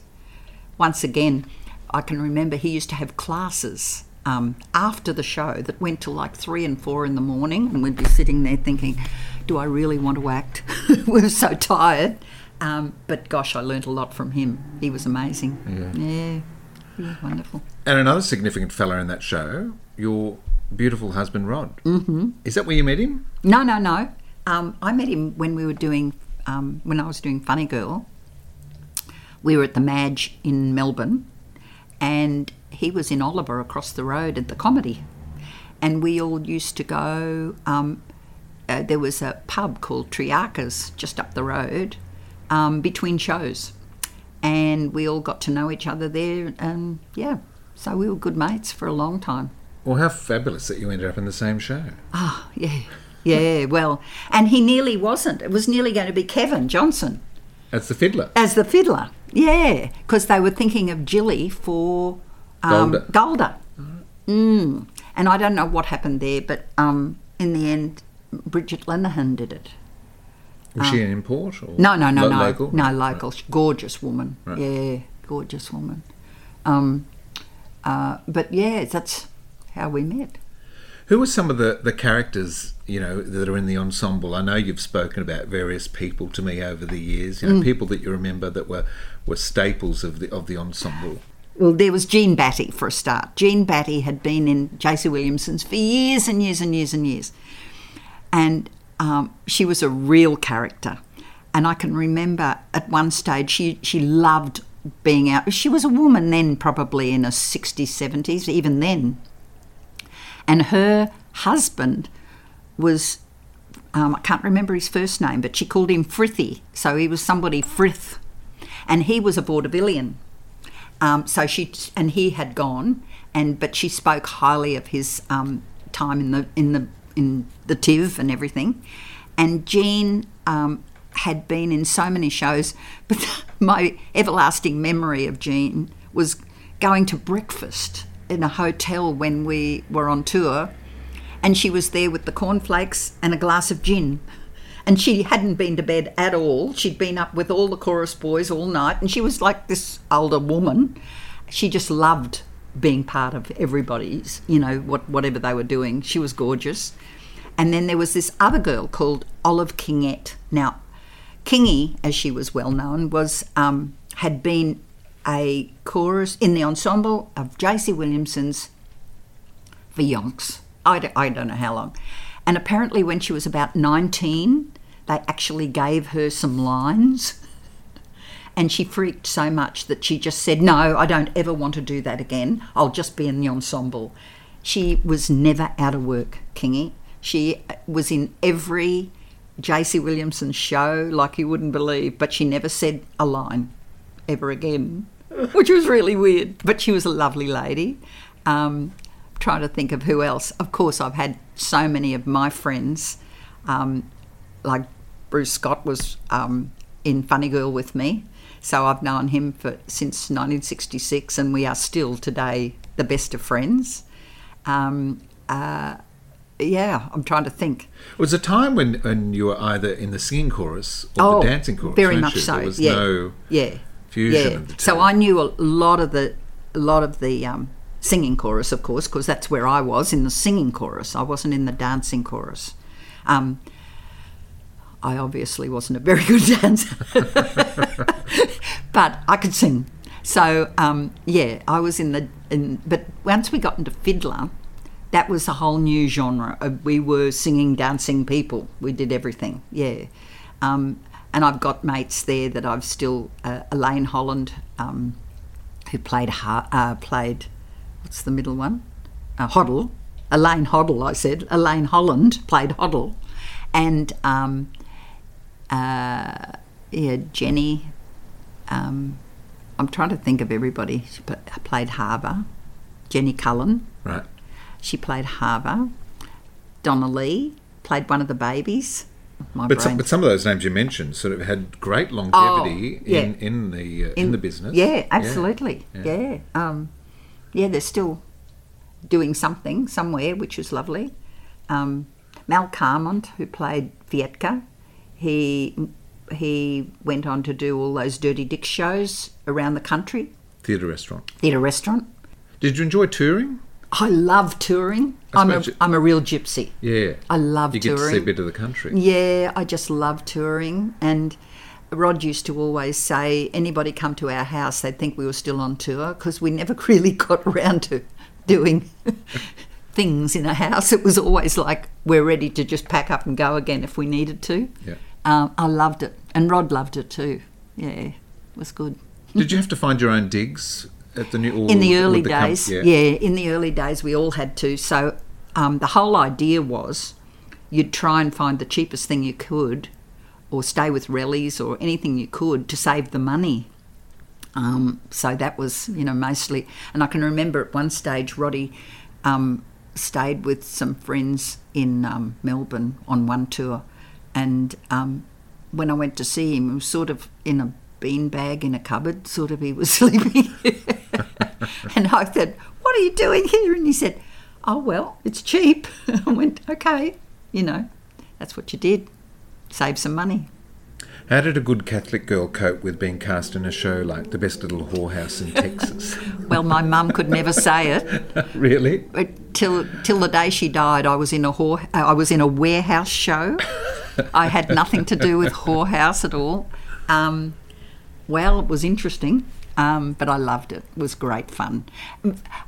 once again, I can remember he used to have classes um, after the show that went till like three and four in the morning. And we'd be sitting there thinking, do I really want to act? we *laughs* were so tired. Um, but gosh, I learnt a lot from him. He was amazing. Yeah. Yeah. He was wonderful. And another significant fella in that show, your beautiful husband Rod. Mm-hmm. Is that where you met him? No, no, no. Um, I met him when we were doing, um, when I was doing Funny Girl. We were at the Madge in Melbourne, and he was in Oliver across the road at the comedy. And we all used to go. Um, uh, there was a pub called Triarchas just up the road um, between shows. And we all got to know each other there. And yeah, so we were good mates for a long time. Well, how fabulous that you ended up in the same show. Ah, yeah. Yeah, well, and he nearly wasn't. It was nearly going to be Kevin Johnson That's the fiddler. as the fiddler. Yeah, because they were thinking of Jilly for um, Golda. Golda. Mm. And I don't know what happened there, but um, in the end, Bridget Lenehan did it. Was she an import? Or. No, no, no, lo- no, Local? no, local. Gorgeous woman. Right. Yeah, gorgeous woman. Um, uh, but yeah, that's how we met. Who are some of the, the characters, you know, that are in the ensemble? I know you've spoken about various people to me over the years, you know, Mm. people that you remember that were, were staples of the of the ensemble. Well, there was Jean Batty for a start. Jean Batty had been in J.C. Williamson's for years and years and years and years. And um, she was a real character. And I can remember at one stage she, she loved being out. She was a woman then, probably in her 60s, 70s, even then. And her husband was, um, I can't remember his first name, but she called him Frithy. So he was somebody Frith. And he was a vaudevillian. Um, so she and he had gone, and but she spoke highly of his um, time in the in the in the TIV and everything. And Jean um, had been in so many shows, but *laughs* my everlasting memory of Jean was going to breakfast in a hotel when we were on tour, and she was there with the cornflakes and a glass of gin. And she hadn't been to bed at all. She'd been up with all the chorus boys all night, and she was like this older woman. She just loved being part of everybody's, you know, what, whatever they were doing. She was gorgeous. And then there was this other girl called Olive Kingette. Now, Kingy, as she was well known, was um, had been a chorus in the ensemble of J.C. Williamson's for yonks. I don't, I don't know how long. And apparently, when she was about 19, they actually gave her some lines. *laughs* And she freaked so much that she just said, No, I don't ever want to do that again. I'll just be in the ensemble. She was never out of work, Kingy. She uh, was in every JC Williamson show like you wouldn't believe, but she never said a line ever again, *laughs* which was really weird. But she was a lovely lady. Um, trying to think of who else. Of course, I've had so many of my friends, um, like Bruce Scott was um, in Funny Girl with me. So I've known him for since 1966, and we are still today the best of friends. Um, uh, yeah, I'm trying to think. It was a time when, when you were either in the singing chorus or oh, the dancing chorus. very much so. There was yeah, no yeah, fusion yeah. of the two. So I knew a lot of the, a lot of the um, singing chorus, of course, because that's where I was in the singing chorus. I wasn't in the dancing chorus. Um, I obviously wasn't a very *laughs* good dancer, but I could sing. So um, yeah, I was in the. In, but once we got into fiddler, that was a whole new genre. We were singing, dancing people. We did everything. Yeah, um, and I've got mates there that I've still. Uh, Elaine Holland, um, who played uh, played. What's the middle one? Uh, Hodel. Elaine Hodel. I said Elaine Holland played Hodel, and um, uh, yeah, Jenny. Um, I'm trying to think of everybody. She played Chava. Jenny Cullen. right. She played Chava. Donna Lee played one of the babies. My But brain. some, but some of those names you mentioned sort of had great longevity Oh, yeah. in in the uh, in, the business. Yeah, absolutely. Yeah. Yeah. Um, yeah, they're still doing something somewhere, which is lovely. Um, Mal Carmont, who played Fyedka, he he went on to do all those Dirty Dick shows around the country, Theatre restaurant. theatre restaurant. Did you enjoy touring? I love touring. I I'm a, you- I'm a real gypsy. Yeah. I love you get to see a touring. bit of the country. Yeah, I just love touring. And Rod used to always say, anybody come to our house, they'd think we were still on tour because we never *laughs* really got around to doing *laughs* things in a house. It was always like we're ready to just pack up and go again if we needed to. Yeah. Um, I loved it, and Rod loved it too. Yeah, it was good. Did you have to find your own digs at the new? in the early com- days, yeah. yeah. in the early days we all had to. So um, the whole idea was you'd try and find the cheapest thing you could, or stay with rallies or anything you could to save the money. Um, so that was, you know, mostly. And I can remember at one stage, Roddy um, stayed with some friends in um, Melbourne on one tour, and um, when I went to see him, he was sort of in a beanbag in a cupboard, sort of. He was *laughs* sleeping, *laughs* and I said, "What are you doing here?" And he said, "Oh well, it's cheap." *laughs* I went, "Okay, you know, that's what you did, save some money." How did a good Catholic girl cope with being cast in a show like The Best Little Whorehouse in Texas? *laughs* Well, my mum could never say it. really? But till till the day she died, I was in a whore, uh, I was in a warehouse show. I had nothing to do with whorehouse at all. Um, well, it was interesting, um, but I loved it. It was great fun.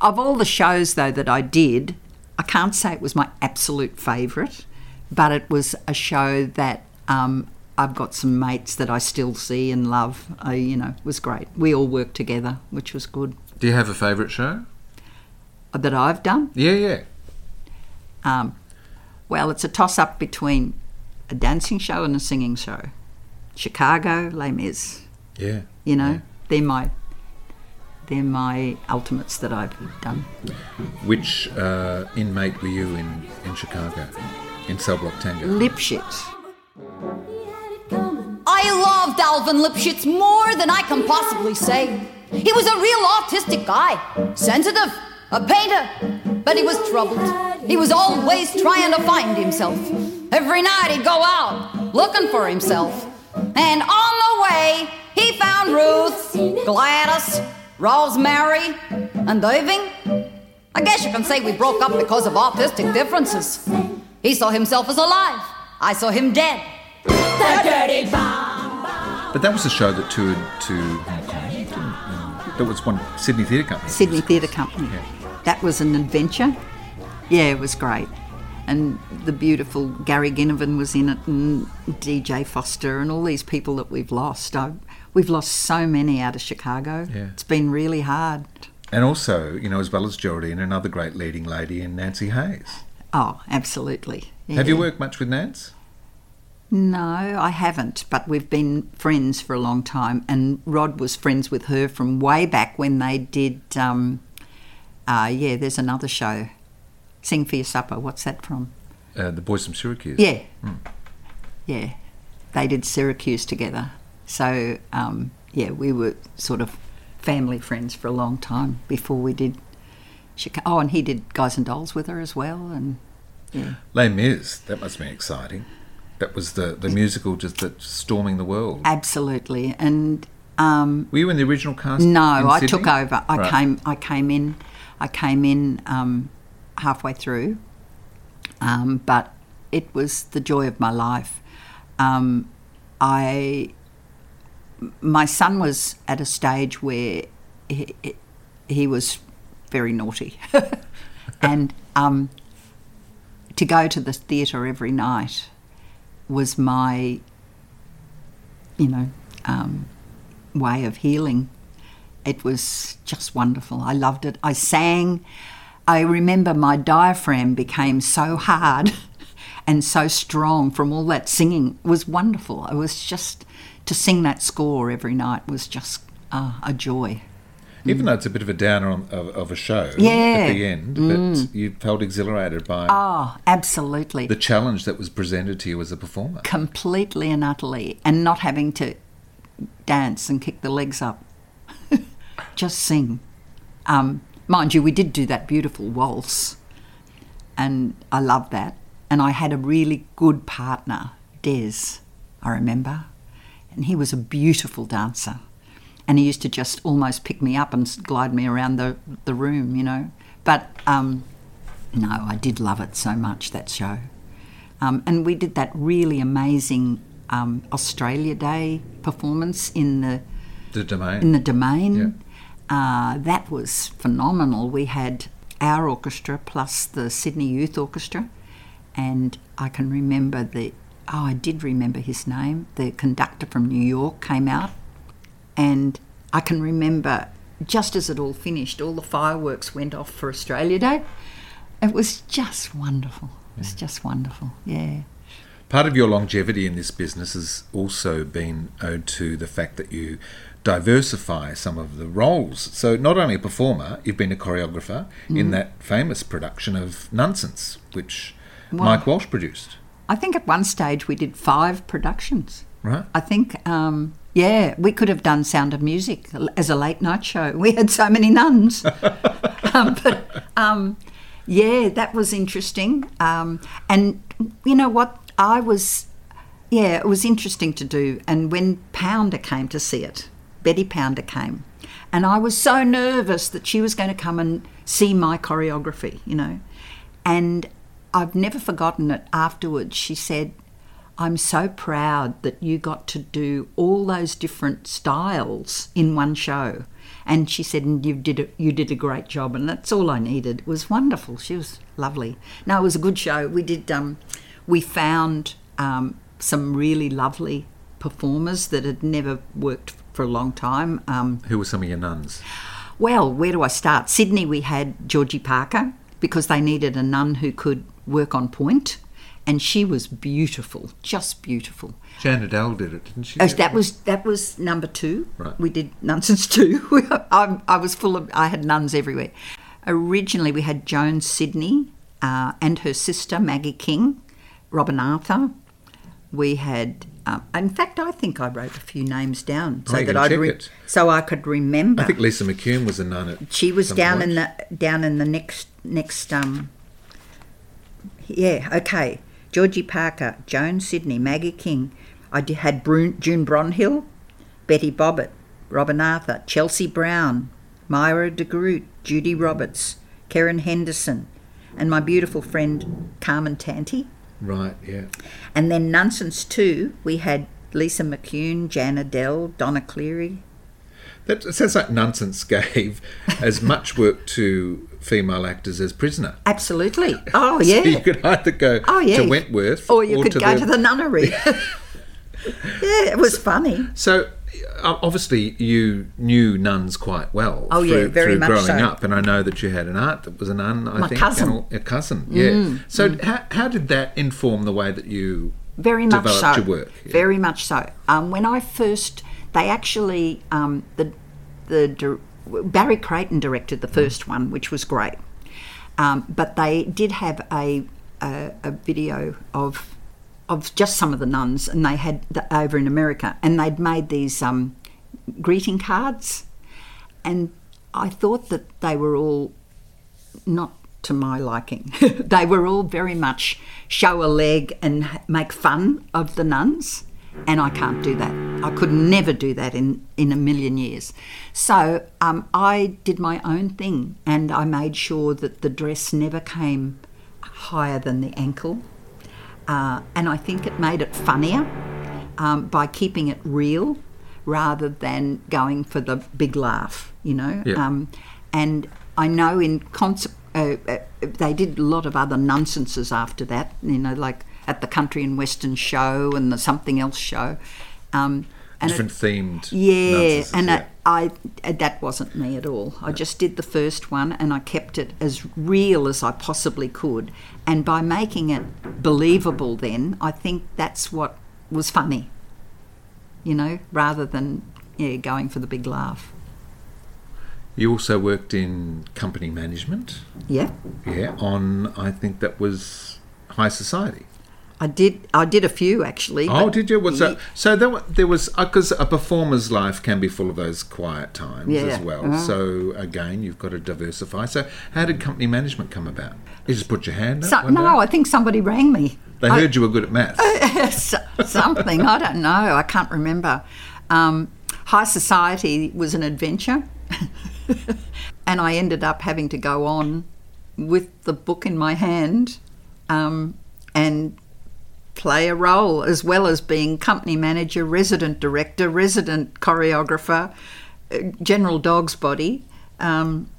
Of all the shows though that I did, I can't say it was my absolute favourite, but it was a show that. Um, I've got some mates that I still see and love. I, you know, it was great. We all worked together, which was good. Do you have a favourite show? That I've done. Yeah, yeah. Um, well, it's a toss up between a dancing show and a singing show. Chicago, Les Mis. Yeah. You know, Yeah. They're my they're my ultimates that I've done. Which uh, inmate were you in, in Chicago? In Cell Block Tango? Lipschitz. I loved Alvin Lipschitz more than I can possibly say. He was a real autistic guy, sensitive, a painter, but he was troubled. He was always trying to find himself. Every night he'd go out looking for himself. And on the way, he found Ruth, Gladys, Rosemary, and Irving. I guess you can say we broke up because of artistic differences. He saw himself as alive. I saw him dead. But that was a show that toured to Hong Kong. didn't it? Um, That was one Sydney Theatre Company. Sydney Theatre Company. That was an adventure. Yeah, it was great. And the beautiful Gary Ginnivan was in it, and DJ Foster, and all these people that we've lost. I We've lost so many out of Chicago. Yeah. It's been really hard. And also, you know, as well as Geraldine, another great leading lady in Nancy Hayes. Oh, absolutely. Have you worked much with Nance? No, I haven't, but we've been friends for a long time. And Rod was friends with her from way back when they did, um, uh, yeah, there's another show, Sing for Your Supper. What's that from? Uh, the boys from Syracuse. Yeah. Yeah. They did Syracuse together. So, um, yeah, we were sort of family friends for a long time before we did Chicago. Oh, and he did Guys and Dolls with her as well. And yeah. Les Mis, that must be exciting. That was the, the musical just that storming the world. Absolutely. And um, Were you in the original cast? No, I took over. I Right. came. I came in. I came in um, halfway through, um, but it was the joy of my life. Um, I, my son was at a stage where he, he was very naughty, *laughs* and um, to go to the theatre every night was my, you know, um, way of healing. It was just wonderful. I loved it. I sang. I remember my diaphragm became so hard *laughs* and so strong from all that singing. It was wonderful. It was just to sing that score every night was just uh, a joy. Even though it's a bit of a downer on, of, of a show Yeah. at the end, but you felt exhilarated by Oh, absolutely. the challenge that was presented to you as a performer. completely and utterly, and not having to dance and kick the legs up. *laughs* Just sing. Um, mind you, we did do that beautiful waltz, and I loved that. And I had a really good partner, Des, I remember, and he was a beautiful dancer. And he used to just almost pick me up and glide me around the, the room, you know. But um, no, I did love it so much, that show. Um, and we did that really amazing um, Australia Day performance in the The domain. in the Domain. Uh, that was phenomenal. We had our orchestra plus the Sydney Youth Orchestra, and I can remember the oh, I did remember his name. The conductor from New York came out, and I can remember just as it all finished, all the fireworks went off for Australia Day. It was just wonderful. It was just wonderful. Yeah. Part of your longevity in this business has also been owed to the fact that you diversify some of the roles. So, not only a performer, you've been a choreographer Mm. in that famous production of Nunsense, which Mike Walsh produced. I think at one stage we did five productions. Right. I think, um, yeah, we could have done Sound of Music as a late night show. *laughs* We had so many nuns. *laughs* um, but um, yeah, that was interesting. Um, and you know what? I was, yeah, it was interesting to do. And when Pounder came to see it, Betty Pounder came, and I was so nervous that she was going to come and see my choreography, you know. And I've never forgotten it afterwards. She said, I'm so proud that you got to do all those different styles in one show. And she said, and you did a, you did a great job, and that's all I needed. It was wonderful. She was lovely. No, it was a good show. We did. Um, we found um, some really lovely performers that had never worked for a long time. Um, Who were some of your nuns? well, where do I start? Sydney, we had Georgie Parker because they needed a nun who could work on point, and she was beautiful, just beautiful. Jan Adele did it, didn't she? Oh, that was that was number two. Right. We did Nunsense *laughs* two. *laughs* I, I was full of. I had nuns everywhere. Originally, we had Joan Sydney uh, and her sister Maggie King, Robin Arthur. We had. Um, in fact, I think I wrote a few names down so Oh, that check re- so I could remember. I think Lisa McCune was a nun at She was down point. in the down in the next next um. Yeah. Okay. Georgie Parker, Joan Sydney, Maggie King. I had June Bronhill, Betty Bobbitt, Robin Arthur, Chelsea Brown, Myra de Groot, Judy Roberts, Karen Henderson, and my beautiful friend Carmen Tanti. Right, yeah. And then Nunsense 2, we had Lisa McCune, Jan Adele, Donna Cleary. That sounds like Nunsense gave as much work to female actors as Prisoner. Absolutely. *laughs* Oh, So yeah. you could either go Oh, yeah. to Wentworth Or you could to go to the nunnery. *laughs* yeah, it was funny. So uh, obviously you knew nuns quite well. Oh, yeah, through, very through much growing so. up, and I know that you had an aunt that was a nun. I My think cousin. Mm, all- a cousin. Yeah. so how, how did that inform the way that you Very much developed so. your work? Yeah. Very much so. Um, when I first, they actually um, the the Barry Creighton directed the first one, which was great. Um, but they did have a, a a video of of just some of the nuns, and they had the, over in America, and they'd made these um, greeting cards, and I thought that they were all not to my liking. *laughs* they were all very much show a leg and make fun of the nuns, and I can't do that. I could never do that in, in a million years. So um, I did my own thing, and I made sure that the dress never came higher than the ankle. Uh, and I think it made it funnier um, by keeping it real rather than going for the big laugh, you know. Yeah. Um, and I know in concert, uh, uh, they did a lot of other Nunsenses after that, you know, like at the Country and Western show and the something else show. Um, and it- Different themed. yeah, and yeah. I, I that wasn't me at all. I just did the first one and I kept it as real as I possibly could. And by making it believable, then I think that's what was funny. You know, rather than yeah going for the big laugh. You also worked in company management. Yeah, Yeah, on I think that was High Society. I did. I did a few actually. Oh, did you? What's that? So there, there was because a performer's life can be full of those quiet times Yeah, as well. uh-huh. So again, you've got to diversify. So how did company management come about? You just put your hand up. So, no, day? I think somebody rang me. they I- heard you were good at maths. *laughs* Something I don't know. I can't remember. Um, High Society was an adventure, *laughs* and I ended up having to go on with the book in my hand um, and play a role as well as being company manager, resident director, resident choreographer, uh, general dog's body. Um,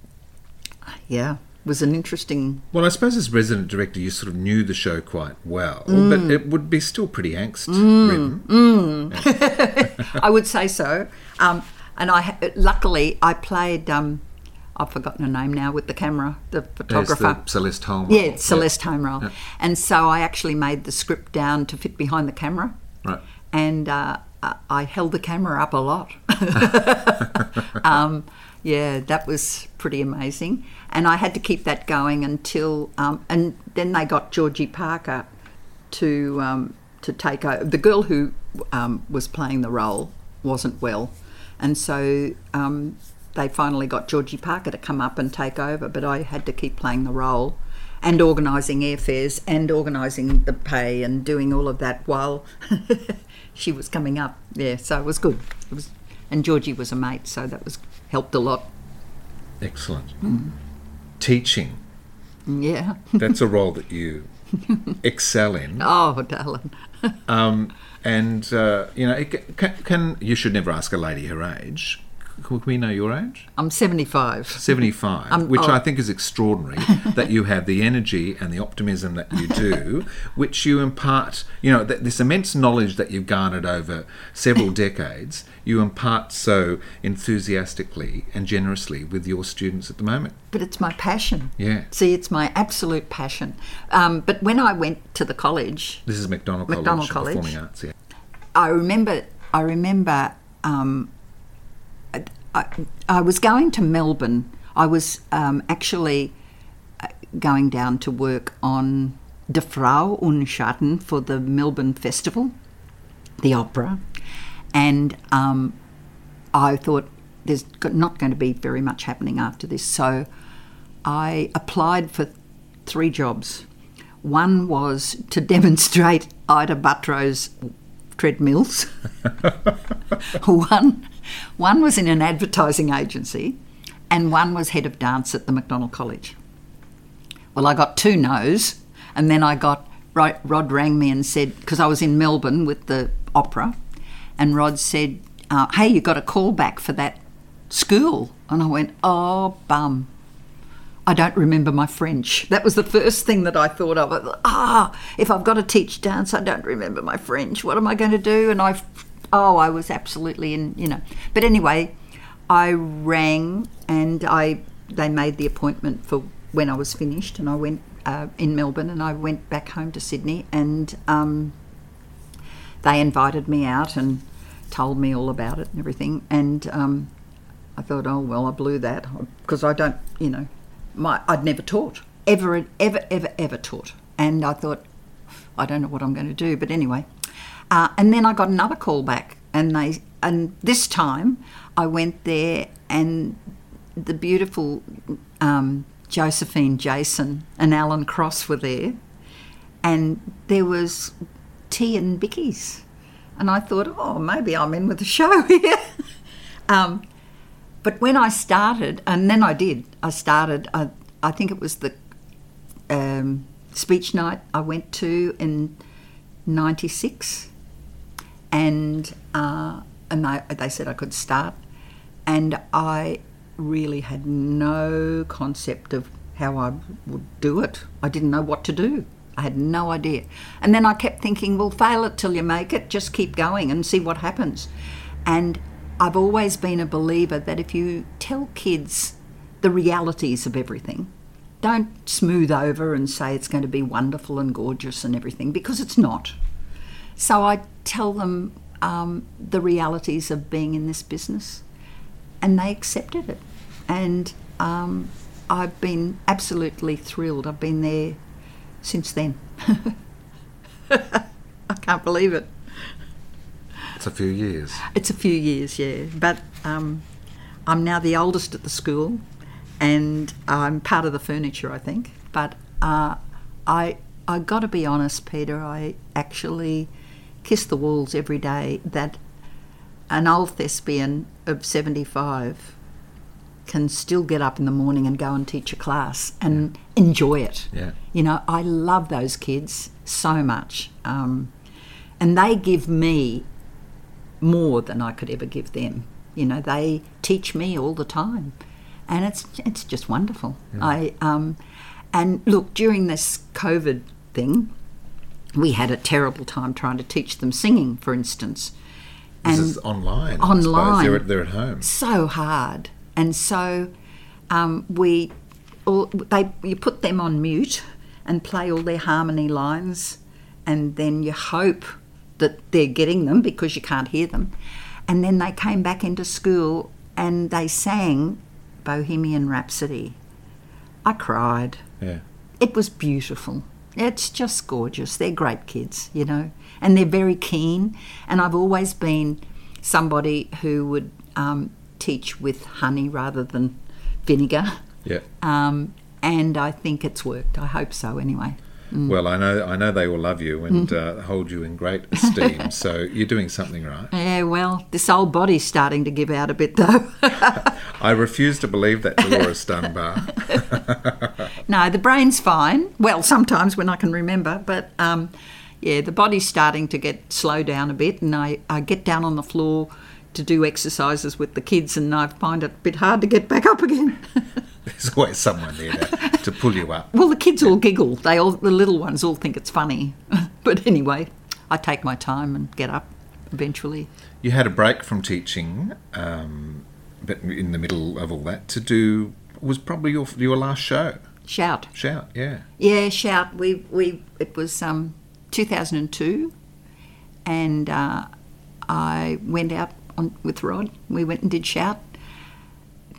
yeah, was an interesting Well, I suppose as resident director, you sort of knew the show quite well, Mm. but it would be still pretty angst ridden. *laughs* I would say so. Um, and I luckily I played. Um, I've forgotten her name now with the camera, the photographer. the Celeste Holm. yeah, it's Celeste Holm Roll. And so I actually made the script down to fit behind the camera. Right. And uh, I- I held the camera up a lot. *laughs* *laughs* um, yeah, that was pretty amazing. And I had to keep that going until, um, and then they got Georgie Parker to um, to take over. The girl who um, was playing the role wasn't well, and so um, they finally got Georgie Parker to come up and take over. But I had to keep playing the role and organising airfares and organising the pay and doing all of that while *laughs* she was coming up. Yeah, so it was good. It was, and Georgie was a mate, so that was helped a lot. Excellent. Teaching. Yeah. That's a *laughs* role that you excel in. Oh, darling. *laughs* Um, and uh, you know, it can, can you should never ask a lady her age. Can we know your age? I'm 75. 75, Um, which oh. I think is extraordinary *laughs* that you have the energy and the optimism that you do, *laughs* which you impart, you know, th- this immense knowledge that you've garnered over several *laughs* decades, you impart so enthusiastically and generously with your students at the moment. But it's my passion. Yeah. See, it's my absolute passion. Um, but when I went to the college, This is McDonald, McDonald College, College. Performing Arts, yeah. I remember, I remember, um, I, I was going to Melbourne. I was um, actually uh, going down to work on Die Frau ohne Schatten for the Melbourne Festival, the opera, and um, I thought there's not going to be very much happening after this, so I applied for three jobs. One was to *laughs* demonstrate Ita Buttrose's treadmills. *laughs* one, one was in an advertising agency, and one was head of dance at the McDonald College. Well, I got two no's, and then I got Rod, rang me and said because I was in Melbourne with the opera, and Rod said, uh, "Hey, you got a call back for that school?" And I went, "Oh, bum." I don't remember my French. That was the first thing that I thought of. Ah, if I've got to teach dance, I don't remember my French. What am I going to do? And I, Oh, I was absolutely in, you know. But anyway, I rang and I they made the appointment for when I was finished, and I went uh, in Melbourne, and I went back home to Sydney, and um, they invited me out and told me all about it and everything, and um, I thought, oh well, I blew that because I don't, you know, my I'd never taught ever, ever, ever, ever taught, and I thought, I don't know what I'm going to do, but anyway, uh, and then I got another call back, and they, and this time I went there, and the beautiful um, Josephine Jason and Alan Cross were there, and there was tea and bickies, and I thought, oh, maybe I'm in with the show *laughs* here. um, but when I started, and then I did, I started. I, I think it was the um, speech night I went to in '96, and uh, and they, they said I could start, and I really had no concept of how I would do it. I didn't know what to do. I had no idea. And then I kept thinking, well, fail it till you make it. Just keep going and see what happens. And I've always been a believer that if you tell kids the realities of everything, don't smooth over and say it's going to be wonderful and gorgeous and everything because it's not. So I tell them um, the realities of being in this business, and they accepted it. And um, I've been absolutely thrilled. I've been there since then. *laughs* I can't believe it. It's a few years. It's a few years, yeah. But um, I'm now the oldest at the school, and I'm part of the furniture, I think. But uh, I I got to be honest, Peter. I actually kiss the walls every day that an old thespian of 75 can still get up in the morning and go and teach a class and yeah. enjoy it. Yeah. You know, I love those kids so much. Um, and they give me more than I could ever give them. You know, they teach me all the time. And it's it's just wonderful. Yeah. I um, and look, during this COVID thing, we had a terrible time trying to teach them singing, for instance. And this is online. Online, they're, they're, at home. So hard, and so um, we, all, they, you put them on mute and play all their harmony lines, and then you hope that they're getting them because you can't hear them, and then they came back into school and they sang Bohemian Rhapsody. I cried. Yeah. It was beautiful. It's just gorgeous. They're great kids, you know, and they're very keen. And I've always been somebody who would um, teach with honey rather than vinegar. Yeah. Um, and I think it's worked. I hope so, anyway. Mm. Well, I know I know they will love you and mm. uh, hold you in great esteem. *laughs* so you're doing something right. Yeah, well, this old body's starting to give out a bit, though. *laughs* I refuse to believe that, Dolores Dunbar. *laughs* no, the brain's fine. Well, sometimes when I can remember, but um, yeah, the body's starting to get slow down a bit, and I, I get down on the floor to do exercises with the kids, and I find it a bit hard to get back up again. *laughs* There's always someone there to, to pull you up. Well, the kids all giggle. They all, the little ones all think it's funny. *laughs* but anyway, I take my time and get up eventually. You had a break from teaching, um, in the middle of all that, to do was probably your your last show. Shout. Shout, yeah. Yeah, shout. We we it was um, 2002, and uh, I went out on, with Rod. We went and did shout,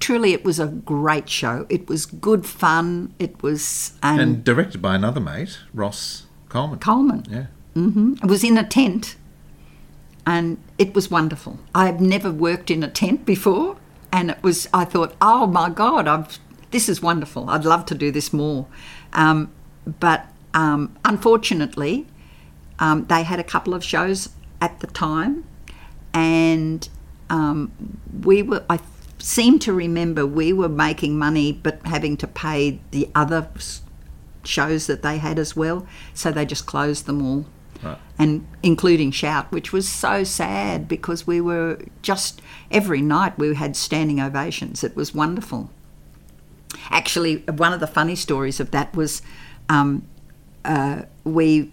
truly it was a great show. It was good fun. It was and, and directed by another mate, Ross Coleman. Coleman. Yeah. Mm-hmm. It was in a tent, and it was wonderful. I've never worked in a tent before, and it was. I thought, oh my god, I've this is wonderful. I'd love to do this more, um, but um, unfortunately, um, they had a couple of shows at the time, and um, we were. I seem to remember we were making money but having to pay the other shows that they had as well. So they just closed them all. And including Shout, which was so sad because we were just every night we had standing ovations. It was wonderful. Actually, one of the funny stories of that was um, uh, we,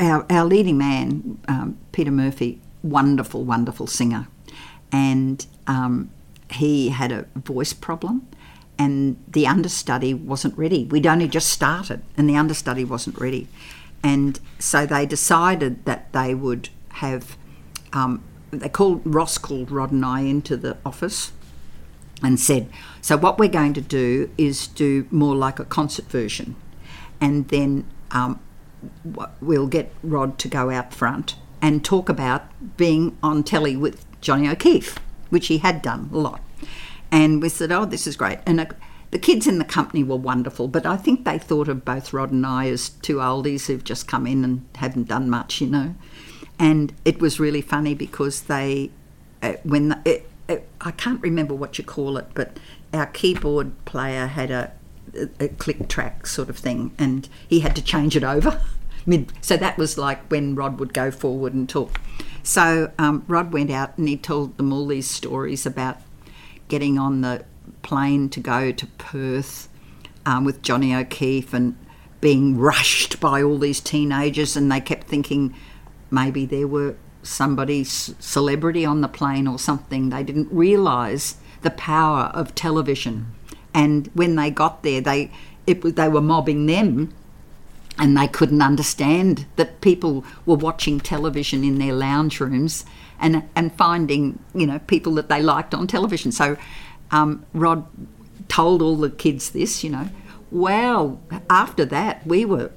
our, our leading man, um, Peter Murphy, wonderful, wonderful singer, and um, he had a voice problem, and the understudy wasn't ready. We'd only just started, and the understudy wasn't ready, and so they decided that they would have. Um, they called Ross called Rod and I into the office and said, "So what we're going to do is do more like a concert version, and then um, we'll get Rod to go out front and talk about being on telly with Johnny O'Keefe, which he had done a lot. And we said, "Oh, this is great." And the kids in the company were wonderful, but I think they thought of both Rod and I as two oldies who've just come in and haven't done much, you know. And it was really funny because they, uh, when the, it, it, I can't remember what you call it, but our keyboard player had a, a, a click track sort of thing, and he had to change it over. *laughs* Mid, so that was like when Rod would go forward and talk. So um, Rod went out and he told them all these stories about getting on the plane to go to Perth um, with Johnny O'Keefe and being rushed by all these teenagers, and they kept thinking maybe there were somebody's celebrity on the plane or something. They didn't realise the power of television, and when they got there, they it was they were mobbing them and they couldn't understand that people were watching television in their lounge rooms and and finding you know people that they liked on television. So um, Rod told all the kids this, you know. Well, after that, we were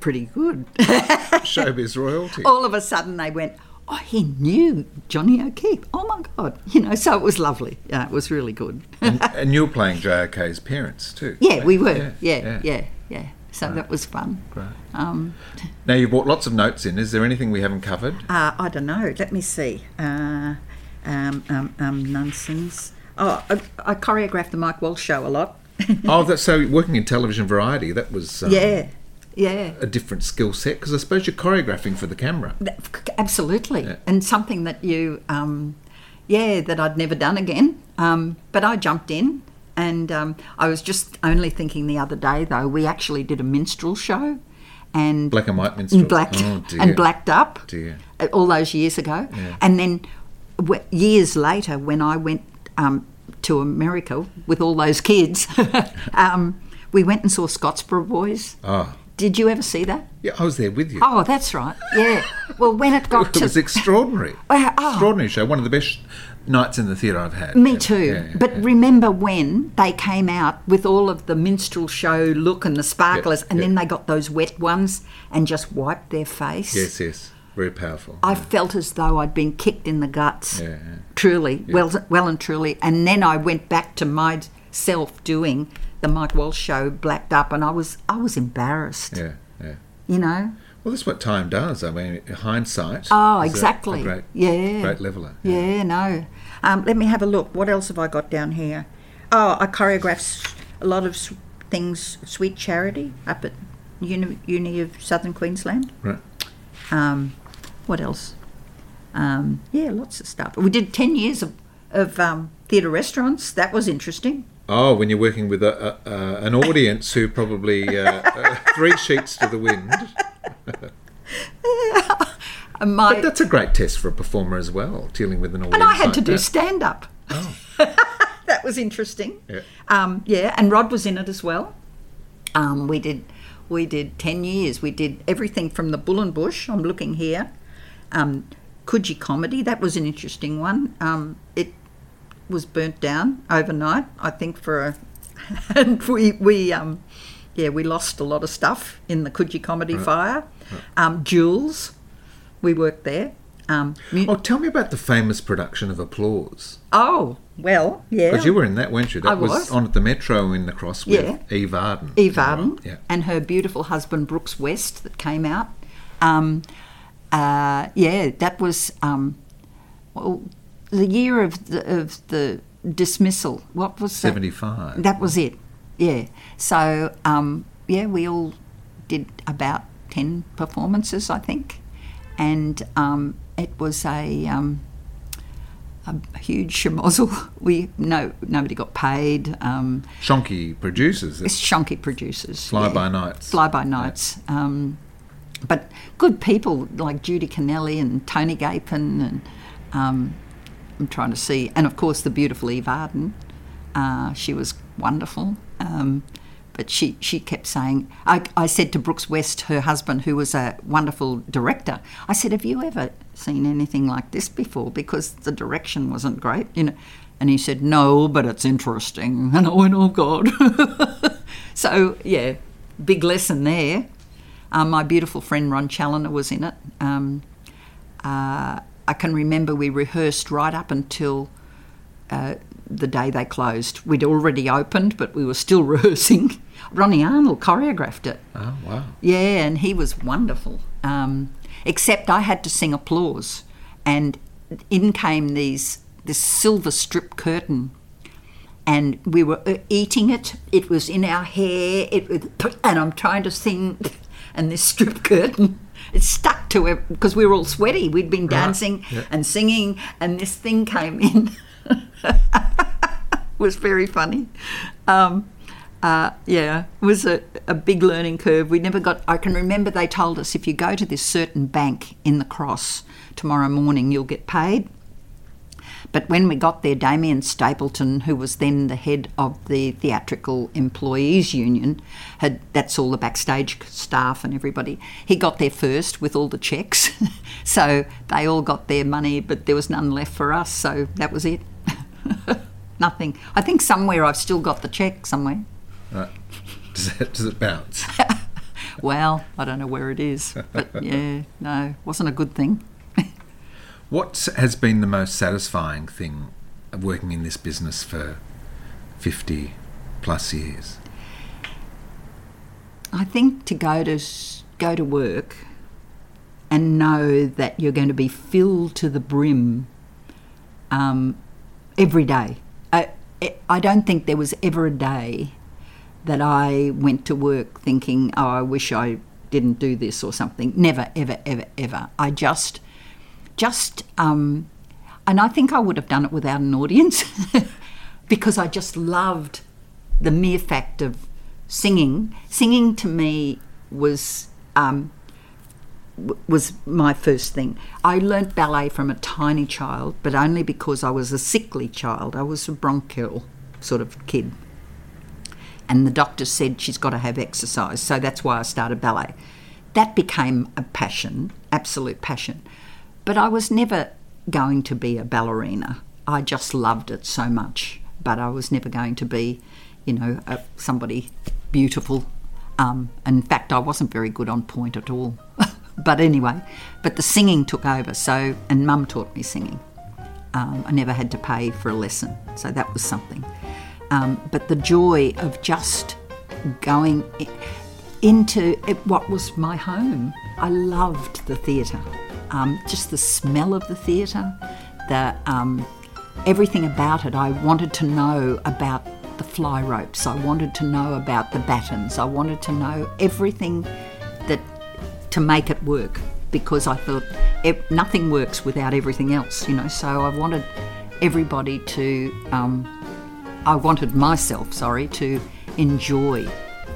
pretty good. *laughs* Showbiz royalty. all of a sudden, they went. Oh, he knew Johnny O'Keefe. Oh my God! You know, so it was lovely. Yeah, it was really good. and, *laughs* and you were playing JOK's parents too. Yeah, we were. Yeah, yeah, yeah. yeah. So right. that was fun. Great. Um, now you brought lots of notes in. Is there anything we haven't covered? Uh, I don't know. Let me see. Uh, um, um, um, Nunsense. Oh, I, I, choreographed the Mike Walsh show a lot. *laughs* oh, that's so working in television variety. That was um, yeah, yeah, a different skill set because I suppose you're choreographing for the camera. Absolutely, yeah. and something that you, um, yeah, that I'd never done again. Um, but I jumped in, and um, I was just only thinking the other day though we actually did a minstrel show, and black and white minstrel, black oh, and blacked up, dear. all those years ago, yeah. and then years later when I went um, to America with all those kids, *laughs* um, we went and saw Scottsboro Boys. Oh. Did you ever see that? Yeah, I was there with you. Oh, that's right. Yeah. Well, when it got *laughs* it to. It was extraordinary. *laughs* Uh, oh. Extraordinary show. One of the best nights in the theatre I've had. Me too. Yeah, yeah, but yeah. remember when they came out with all of the minstrel show look and the sparklers, and then they got those wet ones and just wiped their face? Yes, yes. Very powerful. I felt as though I'd been kicked in the guts. Yeah. Truly, well, well and truly. And then I went back to myself doing the Mike Walsh show, blacked up, and I was I was embarrassed. Yeah, yeah. You know. Well, that's what time does. I mean, hindsight. Oh, exactly. A, a great, yeah. Great leveler. Yeah, yeah no. Um, let me have a look. What else have I got down here? Oh, I choreographed a lot of things, Sweet Charity, up at Uni, Uni of Southern Queensland. Right. Um, what else? Um, yeah, lots of stuff. We did 10 years of, of um, theatre restaurants. That was interesting. Oh, when you're working with a, a, a an audience who probably uh, uh, three sheets to the wind. *laughs* My, but that's a great test for a performer as well, dealing with an audience. And I had like to that. do stand up. Oh. *laughs* that was interesting. Yeah. Um, yeah, and Rod was in it as well. Um, we did we did ten years. We did everything from the Bull and Bush. I'm looking here. Um, Coogee comedy. That was an interesting one. Um, it was burnt down overnight, I think, for a. *laughs* and we we um, yeah we lost a lot of stuff in the Coogee comedy Right. fire. Right. Um, Jules, we worked there. Um, mu- Oh, tell me about the famous production of Applause. oh well, yeah. Because you were in that, weren't you? That I was. on at the Metro in the Cross with Yeah. Eve Arden. Eve Arden Yeah. and her beautiful husband Brooks West that came out. Um, uh, yeah, that was um, well, the year of the, of the dismissal. What was that? 75. That was it. Yeah. So um, yeah, we all did about ten performances, I think, and um, it was a. Um, a huge schmozzle. *laughs* We no nobody got paid. Um, Shonky producers. it's Shonky producers. Fly yeah. by nights. Fly by nights. Um, but good people like Judy Kennelly and Tony Gapin and um, I'm trying to see, and of course the beautiful Eve Arden. Uh, she was wonderful. Um, but she, she kept saying, I, I said to Brooks West, her husband, who was a wonderful director, I said, Have you ever seen anything like this before? Because the direction wasn't great, you know. And he said, No, but it's interesting. *laughs* And I went, Oh, God. *laughs* so, yeah, big lesson there. Um, my beautiful friend Ron Challoner was in it. Um, uh, I can remember we rehearsed right up until uh, the day they closed. We'd already opened, but we were still *laughs* rehearsing. Ronnie Arnold choreographed it. Oh, wow. Yeah, and he was wonderful. Um, except I had to sing applause, and in came these this silver strip curtain, and we were uh, eating it. It was in our hair. It was, and I'm trying to sing, and this strip curtain. It stuck to it because we were all sweaty. We'd been dancing yeah. and singing, and this thing came in. *laughs* was very funny. Um, uh, yeah, it was a, a big learning curve. We never got. I can remember they told us if you go to this certain bank in the cross tomorrow morning, you'll get paid. But when we got there, Damien Stapleton, who was then the head of the Theatrical Employees Union, had that's all the backstage staff and everybody. He got there first with all the checks, *laughs* so they all got their money, but there was none left for us. So that was it. *laughs* Nothing. I think somewhere I've still got the check somewhere. Right. Does it, does it bounce? *laughs* Well, I don't know where it is, but yeah, no, wasn't a good thing. What has been the most satisfying thing of working in this business for 50 plus years? I think to go to go to work and know that you're going to be filled to the brim um, every day. I, I don't think there was ever a day that I went to work thinking, oh, I wish I didn't do this or something. Never, ever, ever, ever. I just, just, um, and I think I would have done it without an audience *laughs* because I just loved the mere fact of singing. Singing to me was um, was my first thing. I learnt ballet from a tiny child, but only because I was a sickly child. I was a bronchial sort of kid. And the doctor said she's got to have exercise, so that's why I started ballet. That became a passion, absolute passion. But I was never going to be a ballerina. I just loved it so much, but I was never going to be, you know, a, somebody beautiful. Um, in fact, I wasn't very good on pointe at all. *laughs* but anyway, but the singing took over. So, and Mum taught me singing. Um, I never had to pay for a lesson, so that was something. Um, but the joy of just going into what was my home. I loved the theatre, um, just the smell of the theatre, the um, everything about it. I wanted to know about the fly ropes. I wanted to know about the battens. I wanted to know everything that to make it work because I thought it, nothing works without everything else, you know. So I wanted everybody to, um, I wanted myself, sorry, to enjoy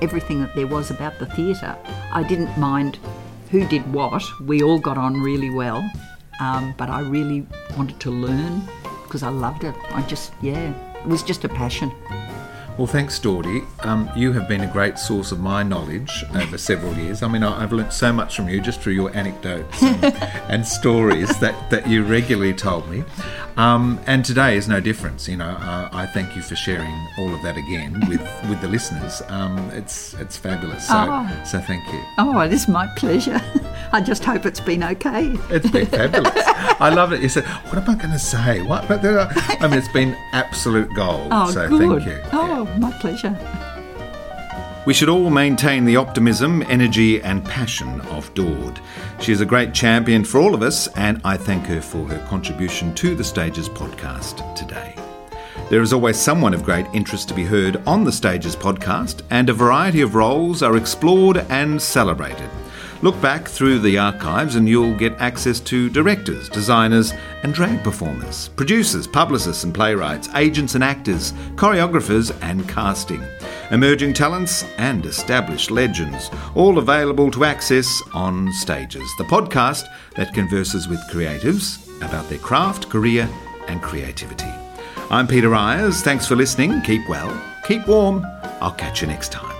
everything that there was about the theatre. I didn't mind who did what. We all got on really well, um, but I really wanted to learn because I loved it. I just, yeah, it was just a passion. Well, thanks, Dawdy. Um, you have been a great source of my knowledge over several years. I mean, I- I've learnt so much from you just through your anecdotes and, *laughs* and stories that, that you regularly told me. Um, and today is no difference. You know, uh, I thank you for sharing all of that again with, with the listeners. Um, it's it's fabulous. So, Oh. so thank you. Oh, it is my pleasure. *laughs* I just hope it's been okay. It's been *laughs* fabulous. I love it. You said, "What am I going to say?" What? But I mean, it's been absolute gold. Oh, so good. thank you. Oh, my pleasure. We should all maintain the optimism, energy, and passion of Dord. She is a great champion for all of us, and I thank her for her contribution to the Stages podcast today. There is always someone of great interest to be heard on the Stages podcast, and a variety of roles are explored and celebrated. Look back through the archives and you'll get access to directors, designers, and drag performers, producers, publicists and playwrights, agents and actors, choreographers and casting, emerging talents and established legends, all available to access on Stages, the podcast that converses with creatives about their craft, career, and creativity. I'm Peter Eyers. Thanks for listening. Keep well, keep warm. I'll catch you next time.